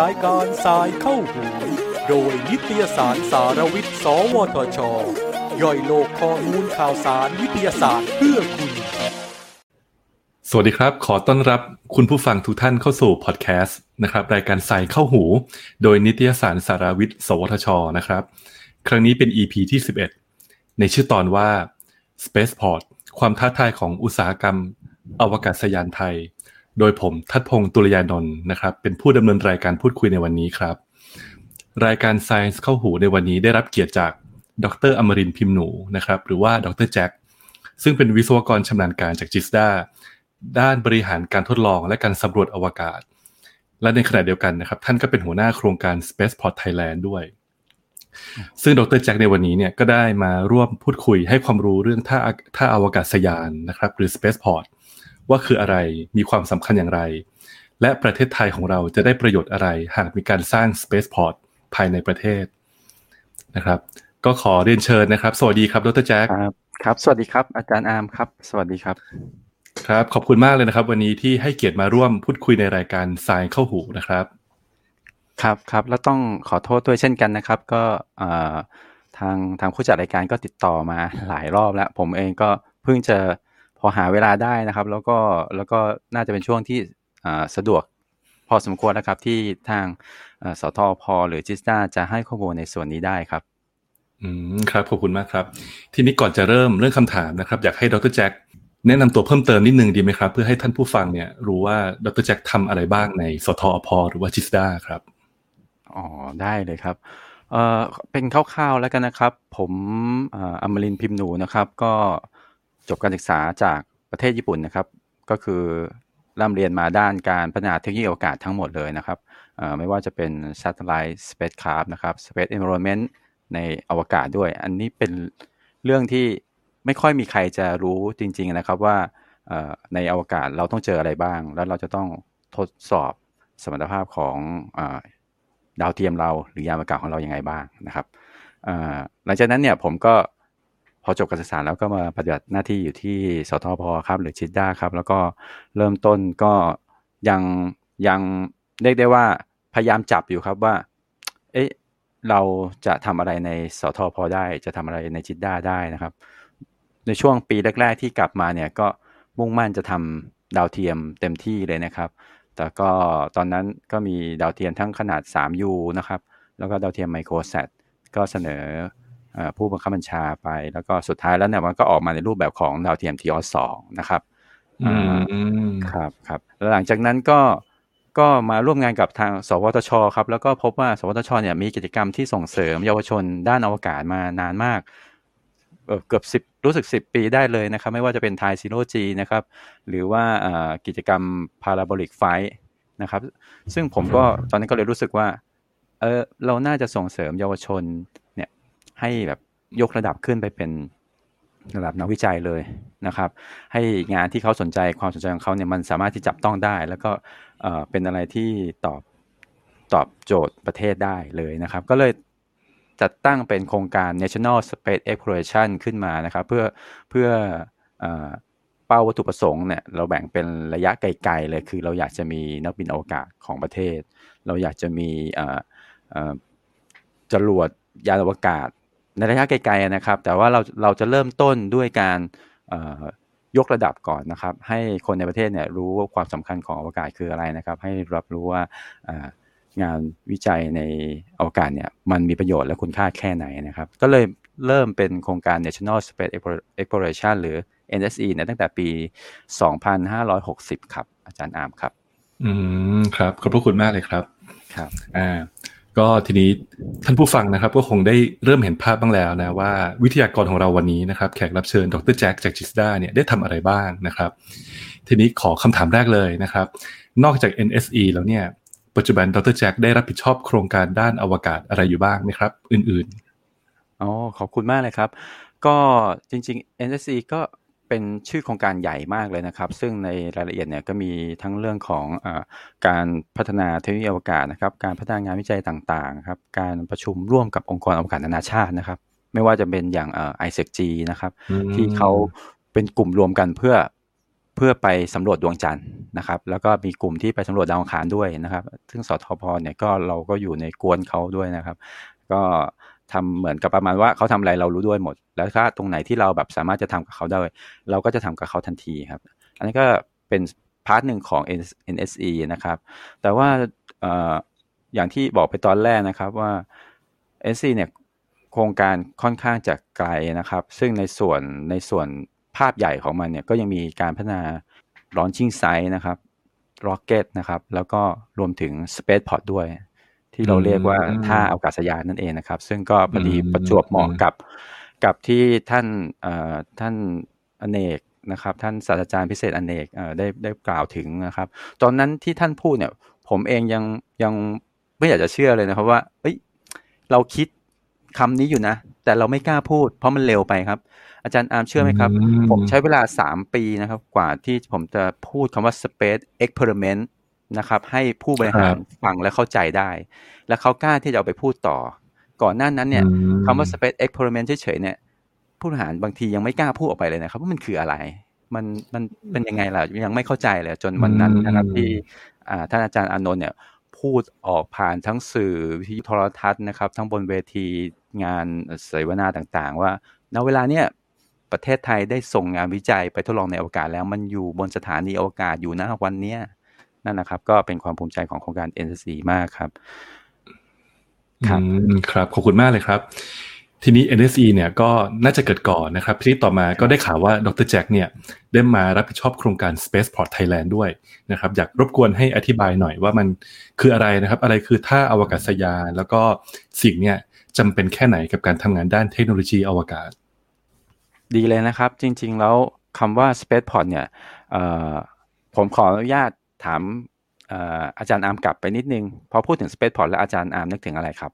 รายการสายเข้าหูโดยนิตยสารสารวิทย์ สวทช ย่อยโลกข้อมูลข่าวสารวิทยาศาสตร์เพื่อคุณ สวัสดีครับ ขอต้อนรับคุณผู้ฟังทุกท่านเข้าสู่พอดแคสต์นะครับรายการสายเข้าหู โดยนิตยสารสารวิทย์ สวทช นะครับ ครั้งนี้เป็น EP ที่ 11 ในชื่อตอนว่า Spaceport ความท้าทายของอุตสาหกรรม อวกาศยานไทย โดยผมทัดพงศ์ตุลยานนท์นะครับ เป็นผู้ดำเนินรายการพูดคุยในวันนี้ครับ รายการ Science เข้าหูในวันนี้ได้รับเกียรติจากดรอมรินพิมพ์หนูนะครับ หรือว่าดรแจ็คซึ่งเป็นวิศวกรชำนาญการจากจิสดาด้านบริหารการทดลองและการสำรวจอวกาศ และในขณะเดียวกันนะครับ ท่านก็เป็นหัวหน้าโครงการ Spaceport Thailand ด้วย ซึ่งดรแจ็คในวันนี้เนี่ยก็ได้มาร่วมพูดคุยให้ความรู้เรื่องท่าท่าอวกาศยานนะครับ หรือ Spaceport ว่าคืออะไรมีความสำคัญอย่างไร และประเทศไทยของเราจะได้ประโยชน์อะไร หากมีการสร้าง Spaceport ภายในประเทศนะครับ ก็ขอเรียนเชิญนะครับ สวัสดีครับดรแจ็คครับครับ สวัสดีครับ อาจารย์อาร์มครับ สวัสดีครับ ครับ ขอบคุณมากเลยนะครับ วันนี้ที่ให้เกียรติมาร่วมพูดคุยในรายการสายเข้าหูนะครับ ครับครับแล้วต้องขอโทษด้วยเช่นกันนะครับ ก็ทางทางผู้จัดรายการก็ติดต่อมาหลายรอบแล้ว ผมเองก็เพิ่งจะ พอหาเวลาได้นะครับ แล้วก็แล้วก็น่าจะเป็นช่วงที่สะดวกพอสมควรนะครับที่ทางสทพหรือจิสตาจะให้ข้อมูลในส่วนนี้ได้ครับ อืมครับขอบคุณมากครับ ทีนี้ก่อนจะเริ่มเรื่องคำถามนะครับ อยากให้ดรแจ็คแนะนำตัวเพิ่มเติมนิดนึงดีไหมครับ เพื่อให้ท่านผู้ฟังเนี่ยรู้ว่าดรแจ็คทำอะไรบ้างในสทอพหรือว่าจิสดาครับอ๋อได้เลยครับเอ่อเป็นคร่าวๆแล้วกันนะครับ ผมอมรินพิมพ์หนูนะครับ ก็ จบการศึกษาจากประเทศญี่ปุ่นนะครับ ก็คือร่ำเรียนมาด้านการพัฒนาเทคโนโลยีอวกาศทั้งหมดเลยนะครับไม่ว่าจะเป็น Satellite Spacecraft นะครับ Space Environment ในอวกาศด้วย อันนี้เป็นเรื่องที่ไม่ค่อยมีใครจะรู้จริง ๆ นะครับว่าในอวกาศเราต้องเจออะไรบ้าง แล้วเราจะต้องทดสอบสมรรถภาพของดาวเทียมเราหรือยานอวกาศของเรายัางไงบ้างนะครับหลังจากนั้นเนี่ยผมก็ พอจบการศึกษาแล้วก็มาปฏิบัติหน้าที่อยู่ที่สทพครับ หรือชิดด้าครับ แล้วก็เริ่มต้นก็ยังยังเรียกได้ว่าพยายามจับอยู่ครับว่า เอ๊ะเราจะทำอะไรในสทพได้ จะทำอะไรในจิตด้าได้นะครับ ในช่วงปีแรก ๆ ที่กลับมาเนี่ยก็มุ่งมั่นจะทำดาวเทียมเต็มที่เลยนะครับ แต่ก็ตอนนั้นก็มีดาวเทียมทั้งขนาด 3U นะครับ แล้วก็ดาวเทียมไมโครแซตก็เสนอ ผู้บังคับบัญชาไป แล้วก็สุดท้ายแล้วเนี่ยมันก็ออกมาในรูปแบบของดาวเทียมทีออสองนะครับครับครับแล้วหลังจากนั้นก็ก็มาร่วมงานกับทาง สวทชครับ แล้วก็พบว่า สวทชเนี่ยมีกิจกรรมที่ส่งเสริมเยาวชนด้านอวกาศมานานมากเกือบสิบรู้สึกสิบปีได้เลยนะครับ ไม่ว่าจะเป็นไทยซีโร่จีนะครับ หรือว่ากิจกรรมพาราโบลิกไฟนะครับ ซึ่งผมก็ตอนนั้นก็เลยรู้สึกว่าเออเราน่าจะส่งเสริมเยาวชนเนี่ย ให้แบบยกระดับขึ้นไปเป็นระดับนักวิจัยเลยนะครับ ให้งานที่เขาสนใจความสนใจของเขาเนี่ยมันสามารถที่จับต้องได้ แล้วก็เป็นอะไรที่ตอบตอบโจทย์ประเทศได้เลยนะครับ ก็เลยจัดตั้งเป็นโครงการ National Space Exploration ขึ้นมานะครับ เพื่อเพื่อเป้าวัตถุประสงค์เนี่ยเราแบ่งเป็นระยะไกลๆเลย คือเราอยากจะมีนักบินอวกาศของประเทศ เราอยากจะมีจรวดยานอวกาศ ในระยะไกลๆนะครับ แต่ว่าเราเราจะเริ่มต้นด้วยการยกระดับก่อนนะครับ ให้คนในประเทศเนี่ยรู้ว่าความสำคัญของอวกาศคืออะไรนะครับ ให้รับรู้ว่างานวิจัยในอวกาศเนี่ยมันมีประโยชน์และคุณค่าแค่ไหนนะครับ ก็เลยเริ่มเป็นโครงการ National Space Exploration หรือ NSE เนี่ยตั้งแต่ปี 2560 ครับ อาจารย์อามครับ อืมครับ ขอบพระคุณมากเลยครับ ครับ อ่า ก็ทีนี้ท่านผู้ฟังนะครับ ก็คงได้เริ่มเห็นภาพบ้างแล้วนะว่าวิทยากรของเราวันนี้นะครับ แขกรับเชิญดรแจ็คจากจิสดาเนี่ยได้ทำอะไรบ้างนะครับ ทีนี้ขอคำถามแรกเลยนะครับ นอกจาก NSE แล้วเนี่ย ปัจจุบันดรแจ็คได้รับผิดชอบโครงการด้านอวกาศอะไรอยู่บ้างไหมครับ อื่นๆอ๋อขอบคุณมากเลยครับ ก็จริง ๆ NSE ก็ เป็นชื่อโครงการใหญ่มากเลยนะครับ ซึ่งในรายละเอียดเนี่ยก็มีทั้งเรื่องของอการพัฒนาเทคโนโลยีอวกาศนะครับ การพัฒนางานวิจัยต่างๆครับ การประชุมร่วมกับองค์กรอวกาศนานาชาตินะครับ ไม่ว่าจะเป็นอย่างISECG นะครับ ที่เขาเป็นกลุ่มรวมกันเพื่อเพื่อไปสำรวจดวงจันทร์นะครับ แล้วก็มีกลุ่มที่ไปสำรวจดาวอังคารด้วยนะครับ ซึ่งสทอภเนี่ยก็เราก็อยู่ในก๊วนเขาด้วยนะครับ ก็ ทำเหมือนกับประมาณว่าเขาทำอะไรเรารู้ด้วยหมด แล้วถ้าตรงไหนที่เราแบบสามารถจะทำกับเขาได้ เราก็จะทำกับเขาทันทีครับ อันนี้ก็เป็น part หนึ่งของ NSE นะครับ แต่ว่าอย่างที่บอกไปตอนแรกนะครับว่า NSE เนี่ยโครงการค่อนข้างจะไกลนะครับ ซึ่งในส่วนในส่วนภาพใหญ่ของมันเนี่ยก็ยังมีการพัฒนา launching site นะครับ rocket นะครับ แล้วก็รวมถึง space pod ด้วย ที่เราเรียกว่าท่าอากาศยานนั่นเองนะครับ ซึ่งก็พอดีประจวบเหมาะกับกับที่ท่านท่านอเนกนะครับท่านศาสตราจารย์พิเศษอเนกได้ได้กล่าวถึงนะครับ ตอนนั้นที่ท่านพูดเนี่ย ผมเองยังยังไม่อยากจะเชื่อเลยนะครับว่าเอ้ยเราคิดคำนี้อยู่นะ แต่เราไม่กล้าพูด เพราะมันเร็วไปครับ อาจารย์อาร์มเชื่อไหมครับ ผมใช้เวลาสามปีนะครับ กว่าที่ผมจะพูดคำว่า space experiment นะครับ ให้ผู้บริหารฟังและเข้าใจได้ และเขากล้าที่จะเอาไปพูดต่อ ก่อนหน้านั้นเนี่ยคำว่า space experiment เฉยๆเนี่ย ผู้บริหารบางทียังไม่กล้าพูดออกไปเลยนะครับว่ามันคืออะไร มันมันเป็นยังไงล่ะยังไม่เข้าใจเลยจนวันนั้นนะครับที่ท่านอาจารย์อานนท์เนี่ยพูดออกผ่านทั้งสื่อวิทยุโทรทัศน์นะครับ ทั้งบนเวทีงานเสวนาต่างๆ ว่าณเวลาเนี้ยประเทศไทยได้ส่งงานวิจัยไปทดลองในอวกาศแล้วมันอยู่บนสถานีอวกาศอยู่นะวันเนี้ย นั่นนะครับ ก็เป็นความภูมิใจของโครงการ NCC มากครับ ครับครับ ขอบคุณมากเลยครับ ทีนี้ NSE เนี่ยก็น่าจะเกิดก่อนนะครับทีนี้ต่อมาก็ได้ข่าวว่าดรแจ็คเนี่ยได้มารับผิดชอบโครงการ Spaceport Thailand ด้วยนะครับ อยากรบกวนให้อธิบายหน่อยว่ามันคืออะไรนะครับ อะไรคือท่าอวกาศยาน แล้วก็สิ่งเนี่ยจำเป็นแค่ไหนกับการทำงานด้านเทคโนโลยีอวกาศ ดีเลยนะครับ จริง ๆ แล้วคำว่า Spaceport เนี่ยผมขออนุญาต ถามอาจารย์อาร์มกลับไปนิดนึง พอพูดถึง Spaceport แล้วอาจารย์อาร์มนึกถึงอะไรครับ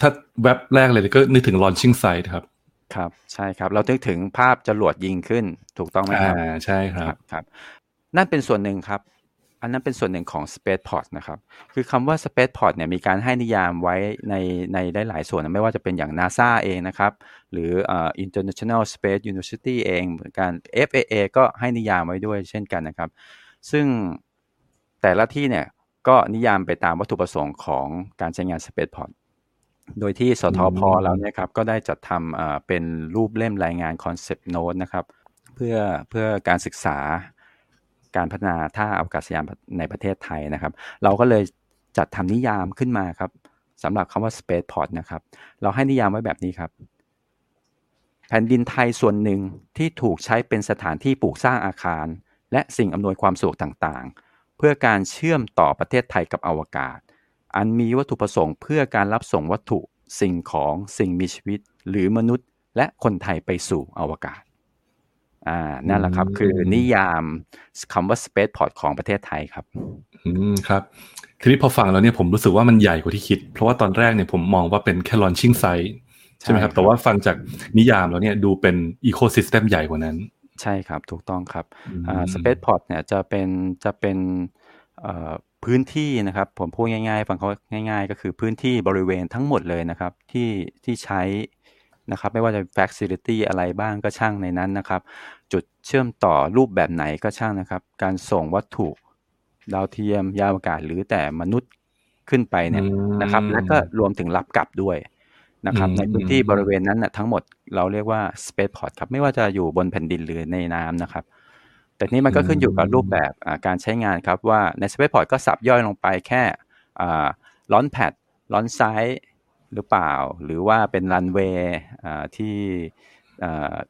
ถ้าแว็บแรกเลยก็นึกถึง launching site ครับ ครับ ใช่ครับ เรานึกถึงภาพจรวดยิงขึ้น ถูกต้องไหมครับ อ่า ใช่ครับ ครับ นั่นเป็นส่วนหนึ่งครับ อันนั้นเป็นส่วนหนึ่งของ Spaceport นะครับ คือคำว่า Spaceport เนี่ยมีการให้นิยามไว้ในในได้หลายส่วน ไม่ว่าจะเป็นอย่าง NASA เองนะครับ หรือ International Space University เองเหมือนกัน FAA ก็ให้นิยามไว้ด้วยเช่นกันนะครับ ซึ่งแต่ละที่เนี่ยก็นิยามไปตามวัตถุประสงค์ของการใช้งาน Spaceport โดยที่สทพเราเนี่ยครับก็ได้จัดทำเป็นรูปเล่มรายงานคอนเซปต์โน้ตนะครับ เพื่อเพื่อการศึกษาการพัฒนาท่าอากาศยานในประเทศไทยนะครับ เราก็เลยจัดทำนิยามขึ้นมาครับสำหรับคำว่า Spaceport นะครับ เราให้นิยามไว้แบบนี้ครับ แผ่นดินไทยส่วนหนึ่งที่ถูกใช้เป็นสถานที่ปลูกสร้างอาคาร และสิ่งอำนวยความสะดวกต่างๆ เพื่อการเชื่อมต่อประเทศไทยกับอวกาศ อันมีวัตถุประสงค์เพื่อการรับส่งวัตถุสิ่งของสิ่งมีชีวิต หรือมนุษย์ และคนไทยไปสู่อวกาศอ่านั่นแหละครับคือนิยามคำว่า Spaceport ของประเทศไทยครับ อืมครับทีนี้พอฟังแล้วเนี่ยผมรู้สึกว่ามันใหญ่กว่าที่คิด เพราะว่าตอนแรกเนี่ยผมมองว่าเป็นแค่ launching site ใช่ไหมครับ แต่ว่าฟังจากนิยามแล้วเนี่ยดูเป็น ecosystem ใหญ่กว่านั้น ใช่ครับ ถูกต้องครับอ่า Spaceport เนี่ยจะเป็นจะเป็นพื้นที่นะครับผมพูดง่ายๆ ฟังเขาง่าย ๆ ก็คือพื้นที่บริเวณทั้งหมดเลยนะครับที่ที่ใช้นะครับไม่ว่าจะ facility อะไรบ้างก็ช่างในนั้นนะครับ จุดเชื่อมต่อรูปแบบไหนก็ช่างนะครับ การส่งวัตถุดาวเทียมยาวอากาศหรือแต่มนุษย์ขึ้นไปเนี่ยนะครับ แล้วก็รวมถึงรับกลับด้วย นะครับในพื้นที่บริเวณนั้นนะทั้งหมดเราเรียกว่า spaceport ครับไม่ว่าจะอยู่บนแผ่นดินหรือในน้ำนะครับ แต่นี้มันก็ขึ้นอยู่กับรูปแบบการใช้งานครับว่าใน Spaceport ก็สับย่อยลงไปแค่ล้อนแพดล้อนซ้ายหรือเปล่า หรือว่าเป็นรันเวย์ที่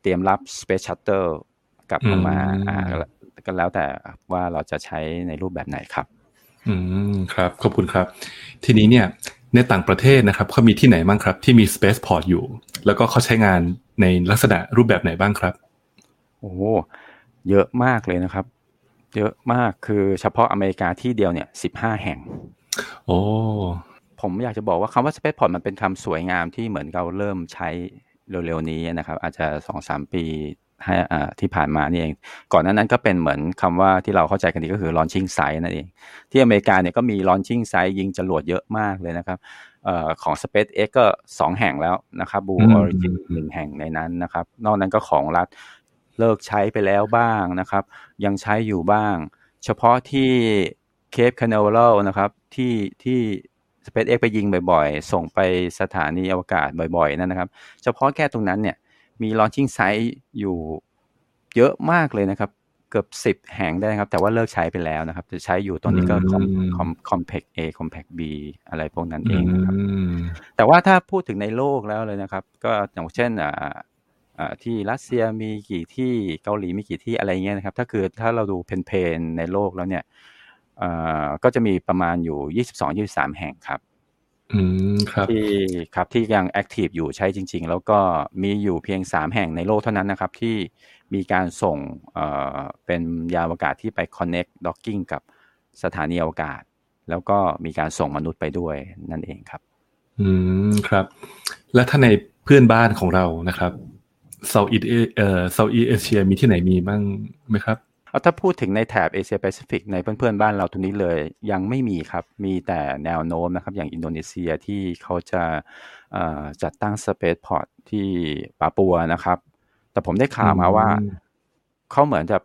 เตรียมรับ Space Shuttle กลับมาก็แล้วแต่ว่าเราจะใช้ในรูปแบบไหนครับ อืมครับ ขอบคุณครับ ทีนี้เนี่ย ในต่างประเทศนะครับเขามีที่ไหนบ้างครับ ที่มี Spaceport อยู่ แล้วก็เขาใช้งานในลักษณะรูปแบบไหนบ้างครับ โอ้เยอะมากเลยนะครับ เยอะมากคือเฉพาะอเมริกาที่เดียวเนี่ยสิบห้าแห่ง โอ้ผมอยากจะบอกว่าคำว่า spaceport มันเป็นคำสวยงามที่เหมือนเราเริ่มใช้เร็วๆนี้นะครับ อาจจะสองสามปี ให้อ่าที่ผ่านมานี่เอง ก่อนนั้นนั้นก็เป็นเหมือนคำว่าที่เราเข้าใจกันดีก็คือ launching site นั่นเอง ที่อเมริกาเนี่ยก็มี launching site ยิงจรวดเยอะมากเลยนะครับออของ SpaceX ก็สองแห่งแล้วนะครับ Blue Origin หนึ่งแห่งในนั้นนะครับ นอกนั้นก็ของรัฐเลิกใช้ไปแล้วบ้างนะครับ ยังใช้อยู่บ้าง เฉพาะที่เคปคานาเวลนะครับที่ที่ SpaceX ไปยิงบ่อยๆ ส่งไปสถานีอวกาศบ่อยๆนั่นนะครับ เฉพาะแค่ตรงนั้นเนี่ย มี launching site อยู่เยอะมากเลยนะครับ เกือบสิบแห่งได้ครับ แต่ว่าเลิกใช้ไปแล้วนะครับ จะใช้อยู่ตอนนี้ก็ compact A compact B อะไรพวกนั้นเองครับแต่ว่าถ้าพูดถึงในโลกแล้วเลยนะครับ ก็อย่างเช่นอ่าที่รัสเซียมีกี่ที่เกาหลีมีกี่ที่อะไรเงี้ยนะครับ ถ้าคือถ้าเราดูเพนๆในโลกแล้วเนี่ยก็จะมีประมาณอยู่ 22-23 แห่งครับ อืมครับ ที่ครับที่ยัง active อยู่ใช้จริง ๆ แล้วก็มีอยู่เพียง 3 แห่งในโลกเท่านั้นนะครับ ที่มีการส่งเอ่อเป็นยานอวกาศที่ไป Connect Docking กับสถานีอวกาศ แล้วก็มีการส่งมนุษย์ไปด้วยนั่นเองครับ อืมครับ และถ้าในเพื่อนบ้านของเรานะครับ South East เอ่อ South East Asia มีที่ไหนมีบ้างไหมครับ เอาถ้าพูดถึงในแถบเอเชียแปซิฟิกในเพื่อนๆ บ้านเราตรงนี้เลย ยังไม่มีครับ มีแต่แนวโน้มนะครับ อย่างอินโดนีเซียที่เขาจะจัดตั้งสเปซพอร์ตที่ปาปัวนะครับ แต่ผมได้ข่าวมาว่าเขาเหมือนจะ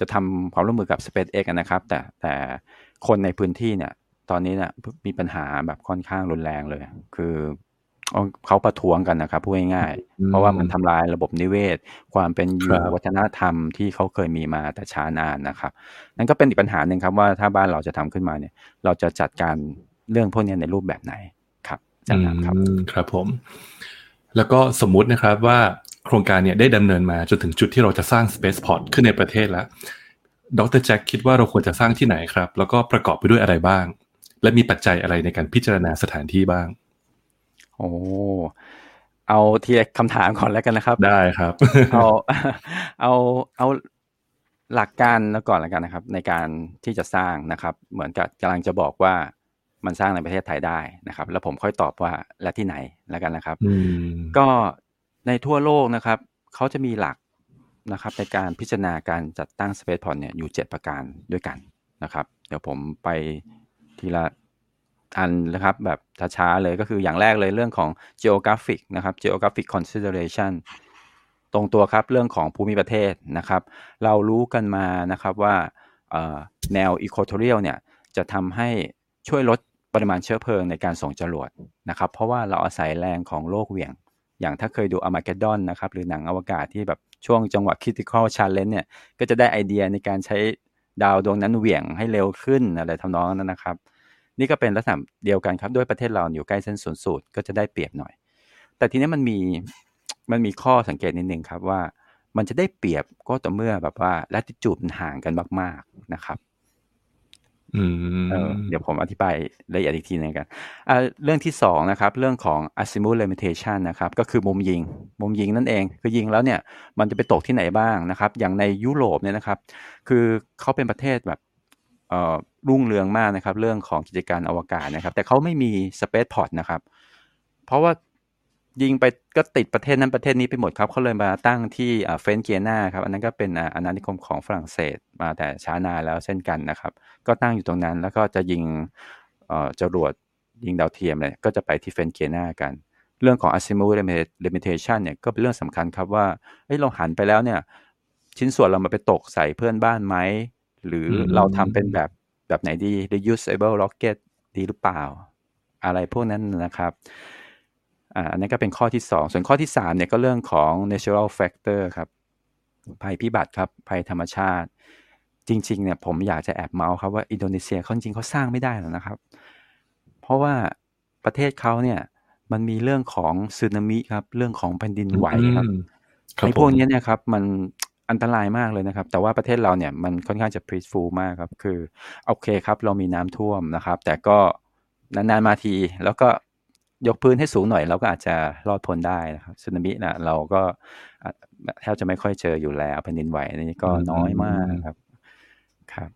จะทำความร่วมมือกับ SpaceX นะครับ แต่แต่คนในพื้นที่เนี่ย ตอนนี้เนี่ยมีปัญหาแบบค่อนข้างรุนแรงเลย คือ เขาประท้วงกันนะครับพูดง่ายๆเพราะว่ามันทำลายระบบนิเวศ ความเป็นอยู่วัฒนธรรมที่เขาเคยมีมาแต่ช้านานนะครับ นั่นก็เป็นอีกปัญหาหนึ่งครับว่าถ้าบ้านเราจะทำขึ้นมาเนี่ย เราจะจัดการเรื่องพวกนี้ในรูปแบบไหนครับจากนั้นครับครับผม แล้วก็สมมุตินะครับว่าโครงการเนี่ยได้ดำเนินมาจนถึงจุดที่เราจะสร้าง Spaceport ขึ้นในประเทศแล้วดรแจ็คคิดว่าเราควรจะสร้างที่ไหนครับ แล้วก็ประกอบไปด้วยอะไรบ้าง และมีปัจจัยอะไรในการพิจารณาสถานที่บ้าง โอ้เอาทีละคำถามก่อนแล้วกันนะครับ ได้ครับ เอาเอาเอาหลักการแล้วก่อนแล้วกันนะครับ ในการที่จะสร้างนะครับ เหมือนกับกำลังจะบอกว่ามันสร้างในประเทศไทยได้นะครับ แล้วผมค่อยตอบว่าและที่ไหนแล้วกันนะครับก็ในทั่วโลกนะครับเขาจะมีหลักนะครับในการพิจารณาการจัดตั้ง Space Port เนี่ยอยู่ 7 ประการด้วยกันนะครับ เดี๋ยวผมไปทีละ อันนะครับแบบช้าๆเลยก็คืออย่างแรกเลยเรื่องของ geographic นะครับ geographic consideration ตรงตัวครับเรื่องของภูมิประเทศนะครับ เรารู้กันมานะครับว่าแนว equatorial เนี่ยจะทำให้ช่วยลดปริมาณเชื้อเพลิงในการส่งจรวดนะครับ เพราะว่าเราอาศัยแรงของโลกเหวี่ยง อย่างถ้าเคยดูอ r m a g กดอนนะครับ หรือหนังอวกาศที่แบบช่วงจังหวะ critical challenge เนี่ยก็จะได้ไอเดียในการใช้ดาวดวงนั้นเหวี่ยงให้เร็วขึ้นอะไรทำนองนั้นนะครับ นี่ก็เป็นลักษณะเดียวกันครับด้วยประเทศเราอยู่ใกล้เส้นศูนย์สูตรก็จะได้เปรียบหน่อย แต่ทีนี้มันมีมันมีข้อสังเกตนิดนึงครับว่ามันจะได้เปรียบก็ต่อเมื่อแบบว่าลัติจูดมันห่างกันมาก ๆนะครับเดี๋ยวผมอธิบายละเอียดอีกทีนึงกันเรื่องที่สองนะครับ เรื่องของ azimuth limitation นะครับ ก็คือมุมยิง มุมยิงนั่นเอง คือยิงแล้วเนี่ย มันจะไปตกที่ไหนบ้างนะครับ อย่างในยุโรปเนี่ยนะครับ คือเขาเป็นประเทศแบบ รุ่งเรืองมากนะครับ เรื่องของกิจการอวกาศนะครับ แต่เขาไม่มีสเปซพอร์ตนะครับ เพราะว่ายิงไปก็ติดประเทศนั้นประเทศนี้ไปหมดครับเขาเลยมาตั้งที่เฟนเกียนาครับ อันนั้นก็เป็นอาณานิคมของฝรั่งเศสมาแต่ช้านานแล้วเช่นกันนะครับ ก็ตั้งอยู่ตรงนั้นแล้วก็จะยิงจรวดยิงดาวเทียมเลยก็จะไปที่เฟนเกียนากัน เรื่องของ azimuth limitation เนี่ยก็เป็นเรื่องสำคัญครับว่าเฮ้ยเราหันไปแล้วเนี่ย ชิ้นส่วนเรามาไปตกใส่เพื่อนบ้านไหมหรือเราทำเป็นแบบ แบบไหนดี reusable rocket ดีหรือเปล่า อะไรพวกนั้นนะครับอ่าอันนี้ก็เป็นข้อที่สองส่วนข้อที่สามเนี่ยก็เรื่องของ natural factor ครับ ภัยพิบัติครับ ภัยธรรมชาติ จริงๆเนี่ยผมอยากจะแอบเมาส์ครับว่าอินโดนีเซียเขาจริงเขาสร้างไม่ได้หรอกนะครับ เพราะว่าประเทศเขาเนี่ยมันมีเรื่องของสึนามิครับ เรื่องของแผ่นดินไหวครับในพวกนี้เนี่ยครับ มัน อันตรายมากเลยนะครับ แต่ว่าประเทศเราเนี่ยมันค่อนข้างจะ peaceful มากครับ คือโอเคครับ เรามีน้ำท่วมนะครับ แต่ก็นานๆมาที แล้วก็ยกพื้นให้สูงหน่อย เราก็อาจจะรอดพ้นได้นะครับสึนามินะเราก็แทบจะไม่ค่อยเจออยู่แล้วแผ่นดินไหวนี่ก็น้อยมากครับ ครับ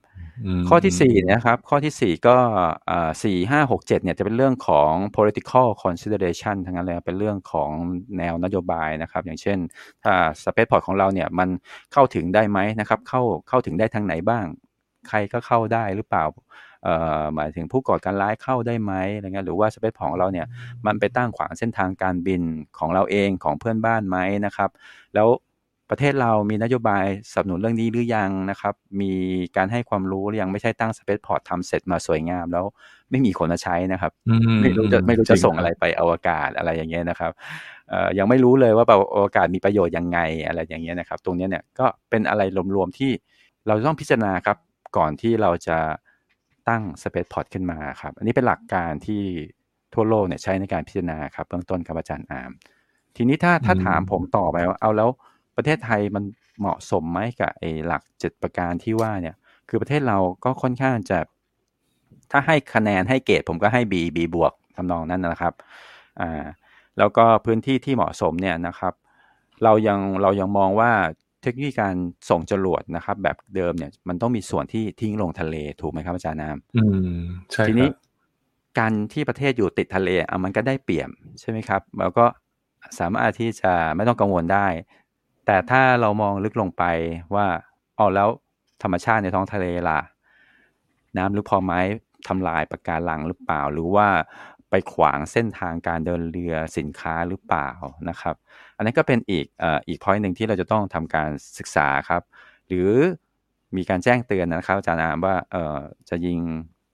ข้อที่สี่นะครับข้อที่สี่ก็สี่ห้าหกเจ็ดเนี่ยจะเป็นเรื่องของ political consideration ทั้งนั้นเลยเป็นเรื่องของแนวนโยบายนะครับ อย่างเช่น ถ้า space port ของเราเนี่ยมันเข้าถึงได้ไหมนะครับ เข้าเข้าถึงได้ทางไหนบ้าง ใครก็เข้าได้หรือเปล่าหมายถึงผู้ก่อการร้ายเข้าได้ไหมอะไรเงี้ยหรือว่าสเปซของเราเนี่ยมันไปตั้งขวางเส้นทางการบินของเราเองของเพื่อนบ้านไหมนะครับ แล้ว ประเทศเรามีนโยบายสนับสนุนเรื่องนี้หรือยังนะครับ มีการให้ความรู้หรือยังไม่ใช่ตั้ง spaceport ทำเสร็จมาสวยงาม แล้วไม่มีคนมาใช้นะครับ ไม่รู้จะไม่รู้จะส่งอะไรไปอวกาศอะไรอย่างเงี้ยนะครับเอ่อยังไม่รู้เลยว่าอวกาศมีประโยชน์ยังไงอะไรอย่างเงี้ยนะครับ ตรงนี้เนี่ยก็เป็นอะไรรวมๆที่เราต้องพิจารณาครับ ก่อนที่เราจะตั้ง spaceport ขึ้นมาครับ อันนี้เป็นหลักการที่ทั่วโลกเนี่ยใช้ในการพิจารณาครับเบื้องต้นครับอาจารย์อาม ทีนี้ถ้าถ้าถามผมต่อไปว่าเอาแล้ว ประเทศไทยมันเหมาะสมไหมกับไอ้หลักเจ็ดประการที่ว่าเนี่ยคือประเทศเราก็ค่อนข้างจะถ้าให้คะแนนให้เกรดผมก็ให้ B B บวกทำนองนั้นนะครับอ่าแล้วก็พื้นที่ที่เหมาะสมเนี่ยนะครับ เรายังเรายังมองว่าเทคโนโลยีการส่งจรวดนะครับ แบบเดิมเนี่ยมันต้องมีส่วนที่ทิ้งลงทะเลถูกไหมครับอาจารย์น้ำอืมใช่ทีคนี้รับการที่ประเทศอยู่ติดทะเลอะมันก็ได้เปรียบใช่ไหมครับแล้วก็สามารถที่จะไม่ต้องกังวลได้ แต่ถ้าเรามองลึกลงไปว่าอ๋อแล้วธรรมชาติในท้องทะเลล่ะ น้ำลึกพอไหมทำลายปะการังหรือเปล่า หรือว่าไปขวางเส้นทางการเดินเรือสินค้าหรือเปล่านะครับ อันนั้นก็เป็นอีกอ,อีกพอยต์หนึ่งที่เราจะต้องทำการศึกษาครับ หรือมีการแจ้งเตือนนะครับอาจารย์อามว่าเออจะยิง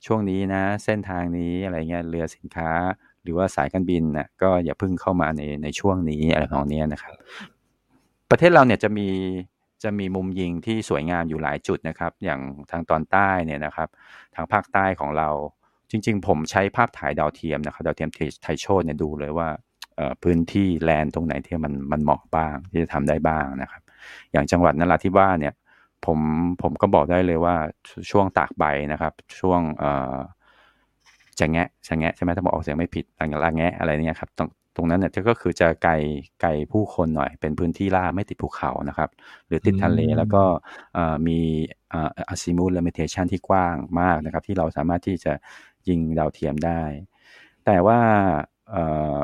ช่วงนี้นะ เส้นทางนี้อะไรเงี้ยเรือสินค้า หรือว่าสายการบินนะก็อย่าพิ่งเข้ามาในในช่วงนี้อะไรของนี้นะครับ ประเทศเราเนี่ยจะมีจะมีมุมยิงที่สวยงามอยู่หลายจุดนะครับ อย่างทางตอนใต้เนี่ยนะครับ ทางภาคใต้ของเรา จริง ๆ ผมใช้ภาพถ่ายดาวเทียมนะครับดาวเทียมไทยโชดเนี่ยดูเลยว่าพื้นที่แลนตรงไหนที่มันมันเหมาะบ้างที่จะทำได้บ้างนะครับ อย่างจังหวัดนราธิวาสเนี่ยผมผมก็บอกได้เลยว่าช่วงตากใบนะครับ ช่วงเออจะแงะจะแงะใช่ไหมถ้าบอกออกเสียงไม่ผิดระแงะอะไรเนี่ยครับตรง ตรงนั้นเนี่ยก็คือจะไกลไกลผู้คนหน่อย เป็นพื้นที่ราบไม่ติดภูเขานะครับ หรือติดทะเลอืมแล้วก็เอ่อมีเอ่อ azimuth limitation ที่กว้างมากนะครับ ที่เราสามารถที่จะยิงดาวเทียมได้ แต่ว่าเอ่อ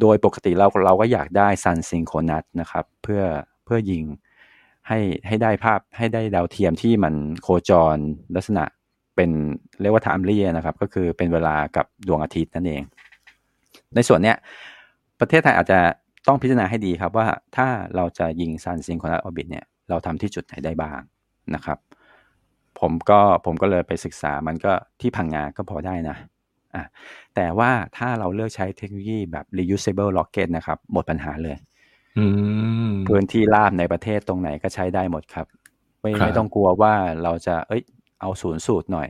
โดยปกติเราเราก็อยากได้ sun-synchronous นะครับ เพื่อเพื่อยิงให้ให้ได้ภาพให้ได้ดาวเทียมที่มันโคจรลักษณะเป็นเรียกว่า timely นะครับ ก็คือเป็นเวลากับดวงอาทิตย์นั่นเอง ในส่วนเนี้ยประเทศไทยอาจจะต้องพิจารณาให้ดีครับว่าถ้าเราจะยิง sun-synchronous orbit เนี่ยเราทำที่จุดไหนได้บ้างนะครับ ผมก็ผมก็เลยไปศึกษามันก็ที่พังงาก็พอได้นะอะแต่ว่าถ้าเราเลือกใช้เทคโนโลยีแบบ reusable rocket นะครับ หมดปัญหาเลยอืมพื้นที่ราบในประเทศตรงไหนก็ใช้ได้หมดครับ ไม่ครับไม่ต้องกลัวว่าเราจะ เอ้ย เอาศูนย์สูตรหน่อย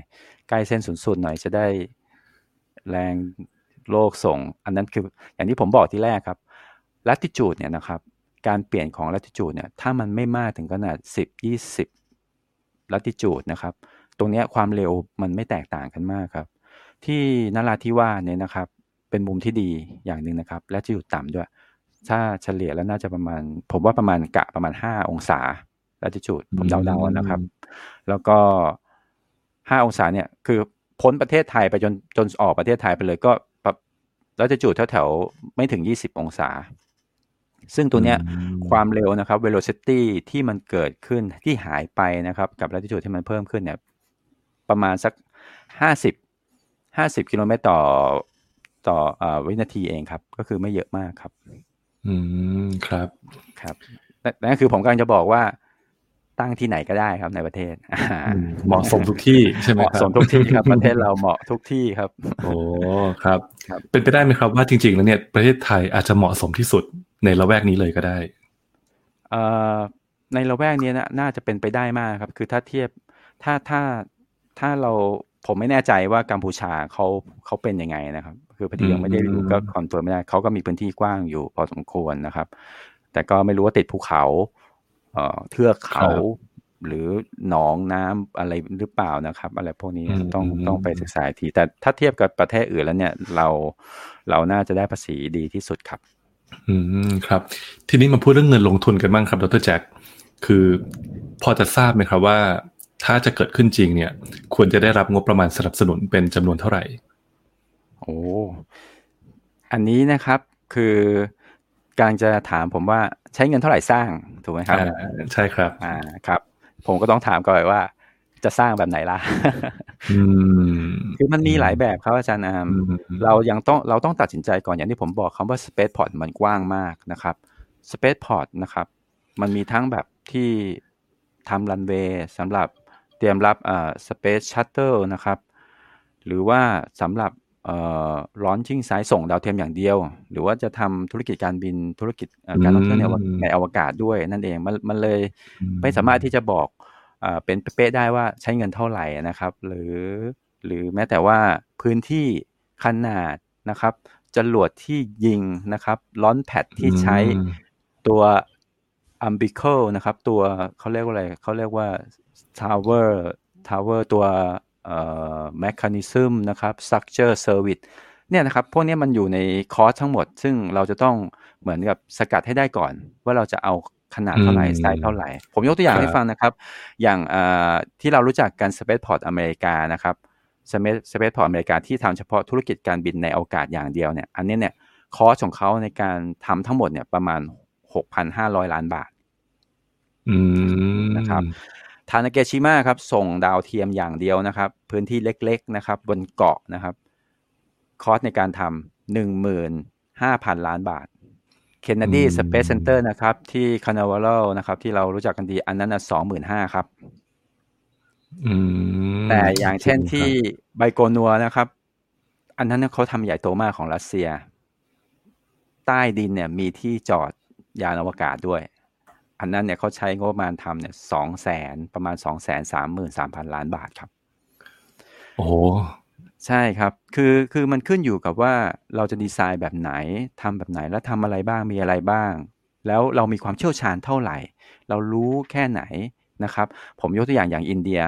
ใกล้เส้นศูนย์สูตรหน่อยจะได้แรง โลกส่ง อันนั้นคืออย่างที่ผมบอกที่แรกครับ latitude เนี่ยนะครับ การเปลี่ยนของ latitude เนี่ย ถ้ามันไม่มากถึงขนาด 10 20 latitude นะครับ ตรงเนี้ยความเร็วมันไม่แตกต่างกันมากครับ ที่นราธิวาสเนี่ยนะครับ เป็นมุมที่ดีอย่างหนึ่งนะครับ และจะอยู่ต่ำด้วย ถ้าเฉลี่ยแล้วน่าจะประมาณ ผมว่าประมาณกะประมาณ 5 องศา latitude ผมเดาๆนะครับ แล้วก็ 5 องศาเนี่ย คือพ้นประเทศไทยไปจนจนออกประเทศไทยไปเลยก็ ปรับแล้วจะจุดแถวๆไม่ถึง 20 องศา ซึ่งตัวเนี้ยอืมความเร็วนะครับ velocity ที่มันเกิดขึ้นที่หายไปนะครับ กับ latitude ที่มันเพิ่มขึ้นเนี่ยประมาณสัก 50 50 กิโลเมตรต่อต่อเอ่อวินาทีเองครับ ก็คือไม่เยอะมากครับ อืมครับ ครับนั่นนั่นคือผมกำลังจะบอกว่า ตั้งที่ไหนก็ได้ครับในประเทศอืมเหมาะสมทุกที่ใช่ไหมเหมาะครับสมทุกที่ครับประเทศเราเหมาะทุกที่ครับ โอ้ครับครับ เป็นไปได้ไหมครับว่าจริง ๆ แล้วเนี่ยประเทศไทยอาจจะเหมาะสมที่สุดในละแวกนี้เลยก็ได้เอ่อในละแวกเนี้ยนะน่าจะเป็นไปได้มากครับ คือถ้าเทียบถ้าถ้าถ้าเราผมไม่แน่ใจว่ากัมพูชาเขาเขาเป็นยังไงนะครับ คือพอดียังไม่ได้ดูอืมก็ confirm ไม่ได้เขาก็มีพื้นที่กว้างอยู่พอสมควรนะครับ แต่ก็ไม่รู้ว่าติดภูเขา เอ่อเทือกเขาหรือหนองน้ำอะไรหรือเปล่านะครับ อะไรพวกนี้ต้องต้องไปศึกษาอีกที แต่ถ้าเทียบกับประเทศอื่นแล้วเนี่ย เราเราน่าจะได้ภาษีดีที่สุดครับ อืมครับ ทีนี้มาพูดเรื่องเงินลงทุนกันบ้างครับดรแจ็คคือพอจะทราบไหมครับว่า ถ้าจะเกิดขึ้นจริงเนี่ย ควรจะได้รับงบประมาณสนับสนุนเป็นจำนวนเท่าไหร่ โอ้อันนี้นะครับคือ การจะถามผมว่าใช้เงินเท่าไหร่สร้างถูกไหมครับอ่าใช่ครับอ่าครับ ผมก็ต้องถามก่อนว่า จะสร้างแบบไหนล่ะอืมคือมันมีหลายแบบครับอาจารย์อามอืมเรายังต้องเราต้องตัดสินใจก่อนอย่างที่ผมบอกคำว่า space port มันกว้างมากนะครับ space port นะครับ มันมีทั้งแบบที่ทำรันเวย์สำหรับเตรียมรับอ่า Space Shuttle นะครับ หรือว่าสำหรับ เอ่อ launching สายส่งดาวเทียมอย่างเดียว หรือว่าจะทำธุรกิจการบินธุรกิจเอ่อการท่องเที่ยวในอวอืมในอวกาศด้วยนั่นเองมันมันเลยอืไม่สามารถที่จะบอกเอ่อเป็นเป๊ะๆได้ว่าใช้เงินเท่าไหร่นะครับ หรือหรือแม้แต่ว่าพื้นที่ขนาดนะครับจรวดที่ยิงนะครับล้อนแพดที่ใช้อืมตัว umbilical นะครับ ตัวเขาเรียกว่าอะไรเขาเรียกว่า tower tower ตัวเอ่ อ mechanism นะครับ structure service เนี่ยนะครับพวกเนี้ยมันอยู่ในคอร์สทั้งหมด ซึ่งเราจะต้องเหมือนกับสกัดให้ได้ก่อน ว่าเราจะเอาขนาดเท่าไหร่อืมไซส์เท่าไหร่ ผมยกตัวอย่างครับให้ฟังนะครับ อย่างเอ่อที่เรารู้จักกัน Spaceport อเมริกานะครับ Space Spaceport อเมริกาที่ทำเฉพาะธุรกิจการบินในอวกาศอย่างเดียวเนี่ย อันนี้เนี่ยคอสของเขาในการทำทั้งหมดเนี่ยประมาณ6,500ล้านบาทอืมนะครับ ทานาเกชิมะครับส่งดาวเทียมอย่างเดียวนะครับ พื้นที่เล็กๆนะครับบนเกาะนะครับ คอสในการทำหนึ่งหมื่นห้าพันล้านบาท Kennedy อืม Space Center นะครับที่ Canaveral นะครับ ที่เรารู้จักกันดีอันนั้นสองหมื่นห้าครับอืมแต่อย่างเช่นที่ไบโกนัวนะครับ อันนั้นเขาทำใหญ่โตมากของรัสเซีย ใต้ดินเนี่ยมีที่จอดยานอวกาศด้วย อันนั้นเนี่ยเขาใช้งบประมาณทำเนี่ยสองแสนประมาณสองแสนสามหมื่นสามพันล้านบาทครับ โอ้โหใช่ครับคือคือมันขึ้นอยู่กับว่าเราจะดีไซน์แบบไหนทำแบบไหนแล้วทำอะไรบ้างมีอะไรบ้าง แล้วเรามีความเชี่ยวชาญเท่าไหร่ เรารู้แค่ไหนนะครับ ผมยกตัวอย่างอย่างอินเดีย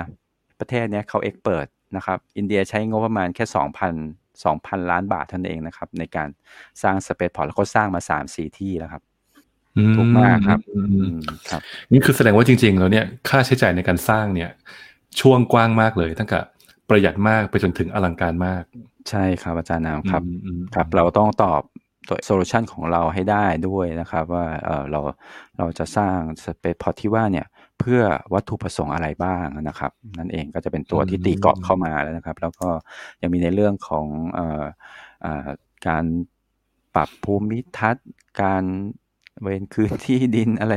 ประเทศเนี้ยเขาเอ็กเปิดนะครับ อินเดียใช้งบประมาณแค่ 2,000 2,000 ล้านบาทเท่านั้นเองนะครับ ในการสร้างสเปซพอร์ตแล้วก็สร้างมา 3-4 ที่แล้วครับ ถูกมากครับอืมอือืมมครับ นี่คือแสดงว่าจริง ๆ แล้วเนี่ยค่าใช้จ่ายในการสร้างเนี่ย ช่วงกว้างมากเลย ตั้งแต่ประหยัดมากไปจนถึงอลังการมาก ใช่ครับอาจารย์น้ำครับอืมอืมครับ เราต้องตอบตัวโซลูชันของเราให้ได้ด้วยนะครับ ว่าเออเราเราจะสร้างสเปซพอที่ว่าเนี่ยเพื่อวัตถุประสงค์อะไรบ้างนะครับ นั่นเองก็จะเป็นตัวที่ตีกรอบเข้ามาแล้วนะครับ แล้วก็ยังมีในเรื่องของเอ่อเอ่อการปรับภูมิทัศน์การ เวนคืนที่ดินอะไร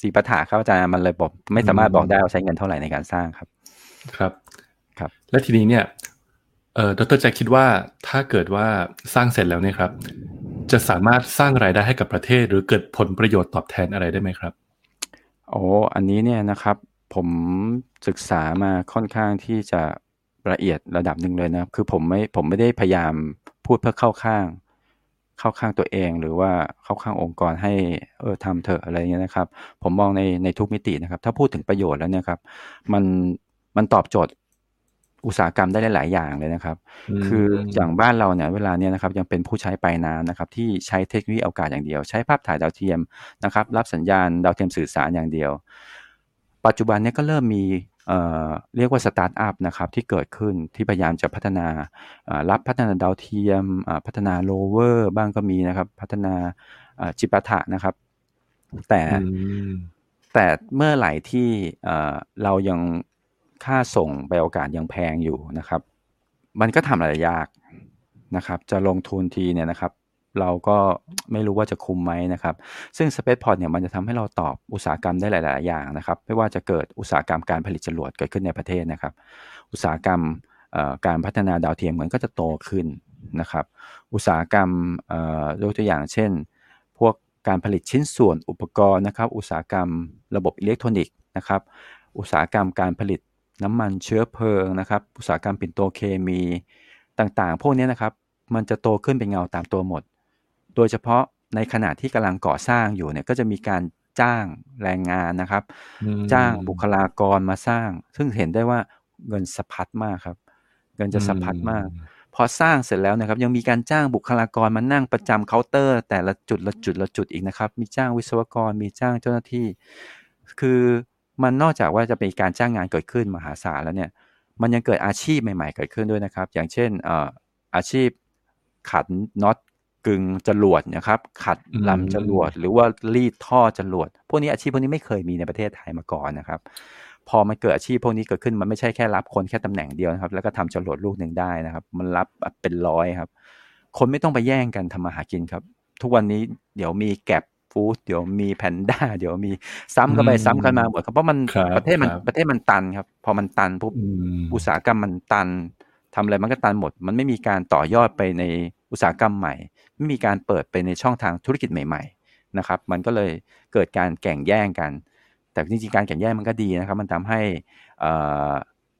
สีปัญหาครับอาจารย์มันเลยบอกไม่สามารถบอกได้ว่าใช้เงินเท่าไหร่ในการสร้างครับ ครับครับ และทีนี้เนี่ยเอ่อดรแจ็คคิดว่าถ้าเกิดว่าสร้างเสร็จแล้วเนี่ยครับ จะสามารถสร้างรายได้ให้กับประเทศ หรือเกิดผลประโยชน์ตอบแทนอะไรได้ไหมครับโอ้อันนี้เนี่ยนะครับ ผมศึกษามาค่อนข้างที่จะละเอียดระดับหนึ่งเลยนะคือผมไม่ผมไม่ได้พยายามพูดเพื่อเข้าข้าง เข้าข้างตัวเอง หรือว่าเข้าข้างองค์กรให้เออทำเถอะอะไรเงี้ยนะครับ ผมมองในในทุกมิตินะครับ ถ้าพูดถึงประโยชน์แล้วเนี่ยครับ มันมันตอบโจทย์อุตสาหกรรมได้หลาย ๆ อย่างเลยนะครับอืมคืออย่างบ้านเราเนี่ยเวลาเนี้ยนะครับยังเป็นผู้ใช้ปลายน้ำนะครับ ที่ใช้เทคโนโลยีอวกาศอย่างเดียว ใช้ภาพถ่ายดาวเทียมนะครับ รับสัญญาณดาวเทียมสื่อสารอย่างเดียว ปัจจุบันเนี้ก็เริ่มมี เอ่อเรียกว่าสตาร์ทอัพนะครับที่เกิดขึ้นที่พยายามจะพัฒนาเอ่อรับพัฒนาดาวเทียมอ่าพัฒนาโลเวอร์บ้างก็มีนะครับ พัฒนาเอ่อจิปาถะนะครับ แต่อืมแต่เมื่อไหร่ที่เอ่อเรายังค่าส่งไปโอกาสยังแพงอยู่นะครับ มันก็ทำอะไรยากนะครับ จะลงทุนทีเนี่ยนะครับ เราก็ไม่รู้ว่าจะคุมไหมนะครับ ซึ่ง Spaceport เนี่ยมันจะทำให้เราตอบอุตสาหกรรมได้หลาย ๆ อย่างนะครับ ไม่ว่าจะเกิดอุตสาหกรรมการผลิตจรวดเกิดขึ้นในประเทศนะครับ อุตสาหกรรมการพัฒนาดาวเทียมเหมือนก็จะโตขึ้นนะครับ อุตสาหกรรมยกตัวอย่างเช่น พวกการผลิตชิ้นส่วนอุปกรณ์นะครับ อุตสาหกรรมระบบอิเล็กทรอนิกส์นะครับ อุตสาหกรรมการผลิตน้ำมันเชื้อเพลิงนะครับ อุตสาหกรรมปิโตรเคมีต่างๆ พวกนี้นะครับ มันจะโตขึ้นเป็นเงาตามตัวหมด โดยเฉพาะในขณะที่กำลังก่อสร้างอยู่เนี่ยก็จะมีการจ้างแรงงานนะครับอืมจ้างบุคลากรมาสร้าง ซึ่งเห็นได้ว่าเงินสะพัดมากครับ เงินจะสะพัดมาก พอสร้างเสร็จแล้วนะครับ ยังมีการจ้างบุคลากรมานั่งประจำเคาน์เตอร์ แต่ละจุดละจุดละจุดอีกนะครับ มีจ้างวิศวกรมีจ้างเจ้าหน้าที่ คือมันนอกจากว่าจะเป็นการจ้างงานเกิดขึ้นมหาศาลแล้วเนี่ย มันยังเกิดอาชีพใหม่ ๆ เกิดขึ้นด้วยนะครับ อย่างเช่นเอ่ออาชีพขัดน็อต กึงจรวดนะครับ ขัดอืมลำจรวด หรือว่ารีดท่อจรวด พวกนี้อาชีพพวกนี้ไม่เคยมีในประเทศไทยมาก่อนนะครับ พอมันเกิดอาชีพพวกนี้เกิดขึ้นมันไม่ใช่แค่รับคนแค่ตำแหน่งเดียวนะครับ แล้วก็ทำจรวดลูกหนึ่งได้นะครับ มันรับเป็นร้อยครับ คนไม่ต้องไปแย่งกันทำมาหากินครับ ทุกวันนี้เดี๋ยวมีแก็บฟู้ดเดี๋ยวมีแพนด้าเดี๋ยวมีซ้ำกันไปซ้ำกันมาหมดครับเพราะมันประเทศมันประเทศมันตันครับ พอมันตันปุ๊บอุตสาหกรรมมันตันทำอะไรมันก็ตันหมด มันไม่มีการต่อยอดไปในอุตสาหกรรมใหม่ ไม่มีการเปิดไปในช่องทางธุรกิจใหม่ๆนะครับ มันก็เลยเกิดการแข่งแย่งกัน แต่จริงๆการแข่งแย่งมันก็ดีนะครับ มันทำให้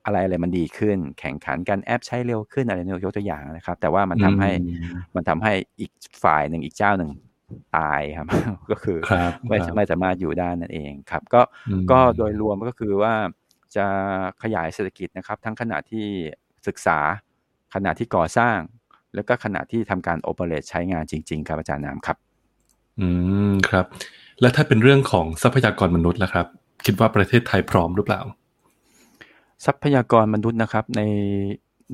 อะไรอะไรมันดีขึ้น แข่งขันกันแอปใช้เร็วขึ้นอะไรนี่ยกตัวอย่างนะครับ แต่ว่ามันทำให้มันทำให้อีกฝ่ายหนึ่งอีกเจ้าหนึ่งตายครับ ก็คือไม่ไม่สามารถอยู่ได้นั่นเองครับ ก็ก็โดยรวมก็คือว่าจะขยายเศรษฐกิจนะครับ ทั้งขณะที่ศึกษาขณะที่ก่อสร้าง แล้วก็ขณะที่ทำการโอเปเรตใช้งานจริง ๆ ครับอาจารย์น้ำครับ อืมครับ แล้วถ้าเป็นเรื่องของทรัพยากรมนุษย์ล่ะครับ คิดว่าประเทศไทยพร้อมหรือเปล่า ทรัพยากรมนุษย์นะครับ ใน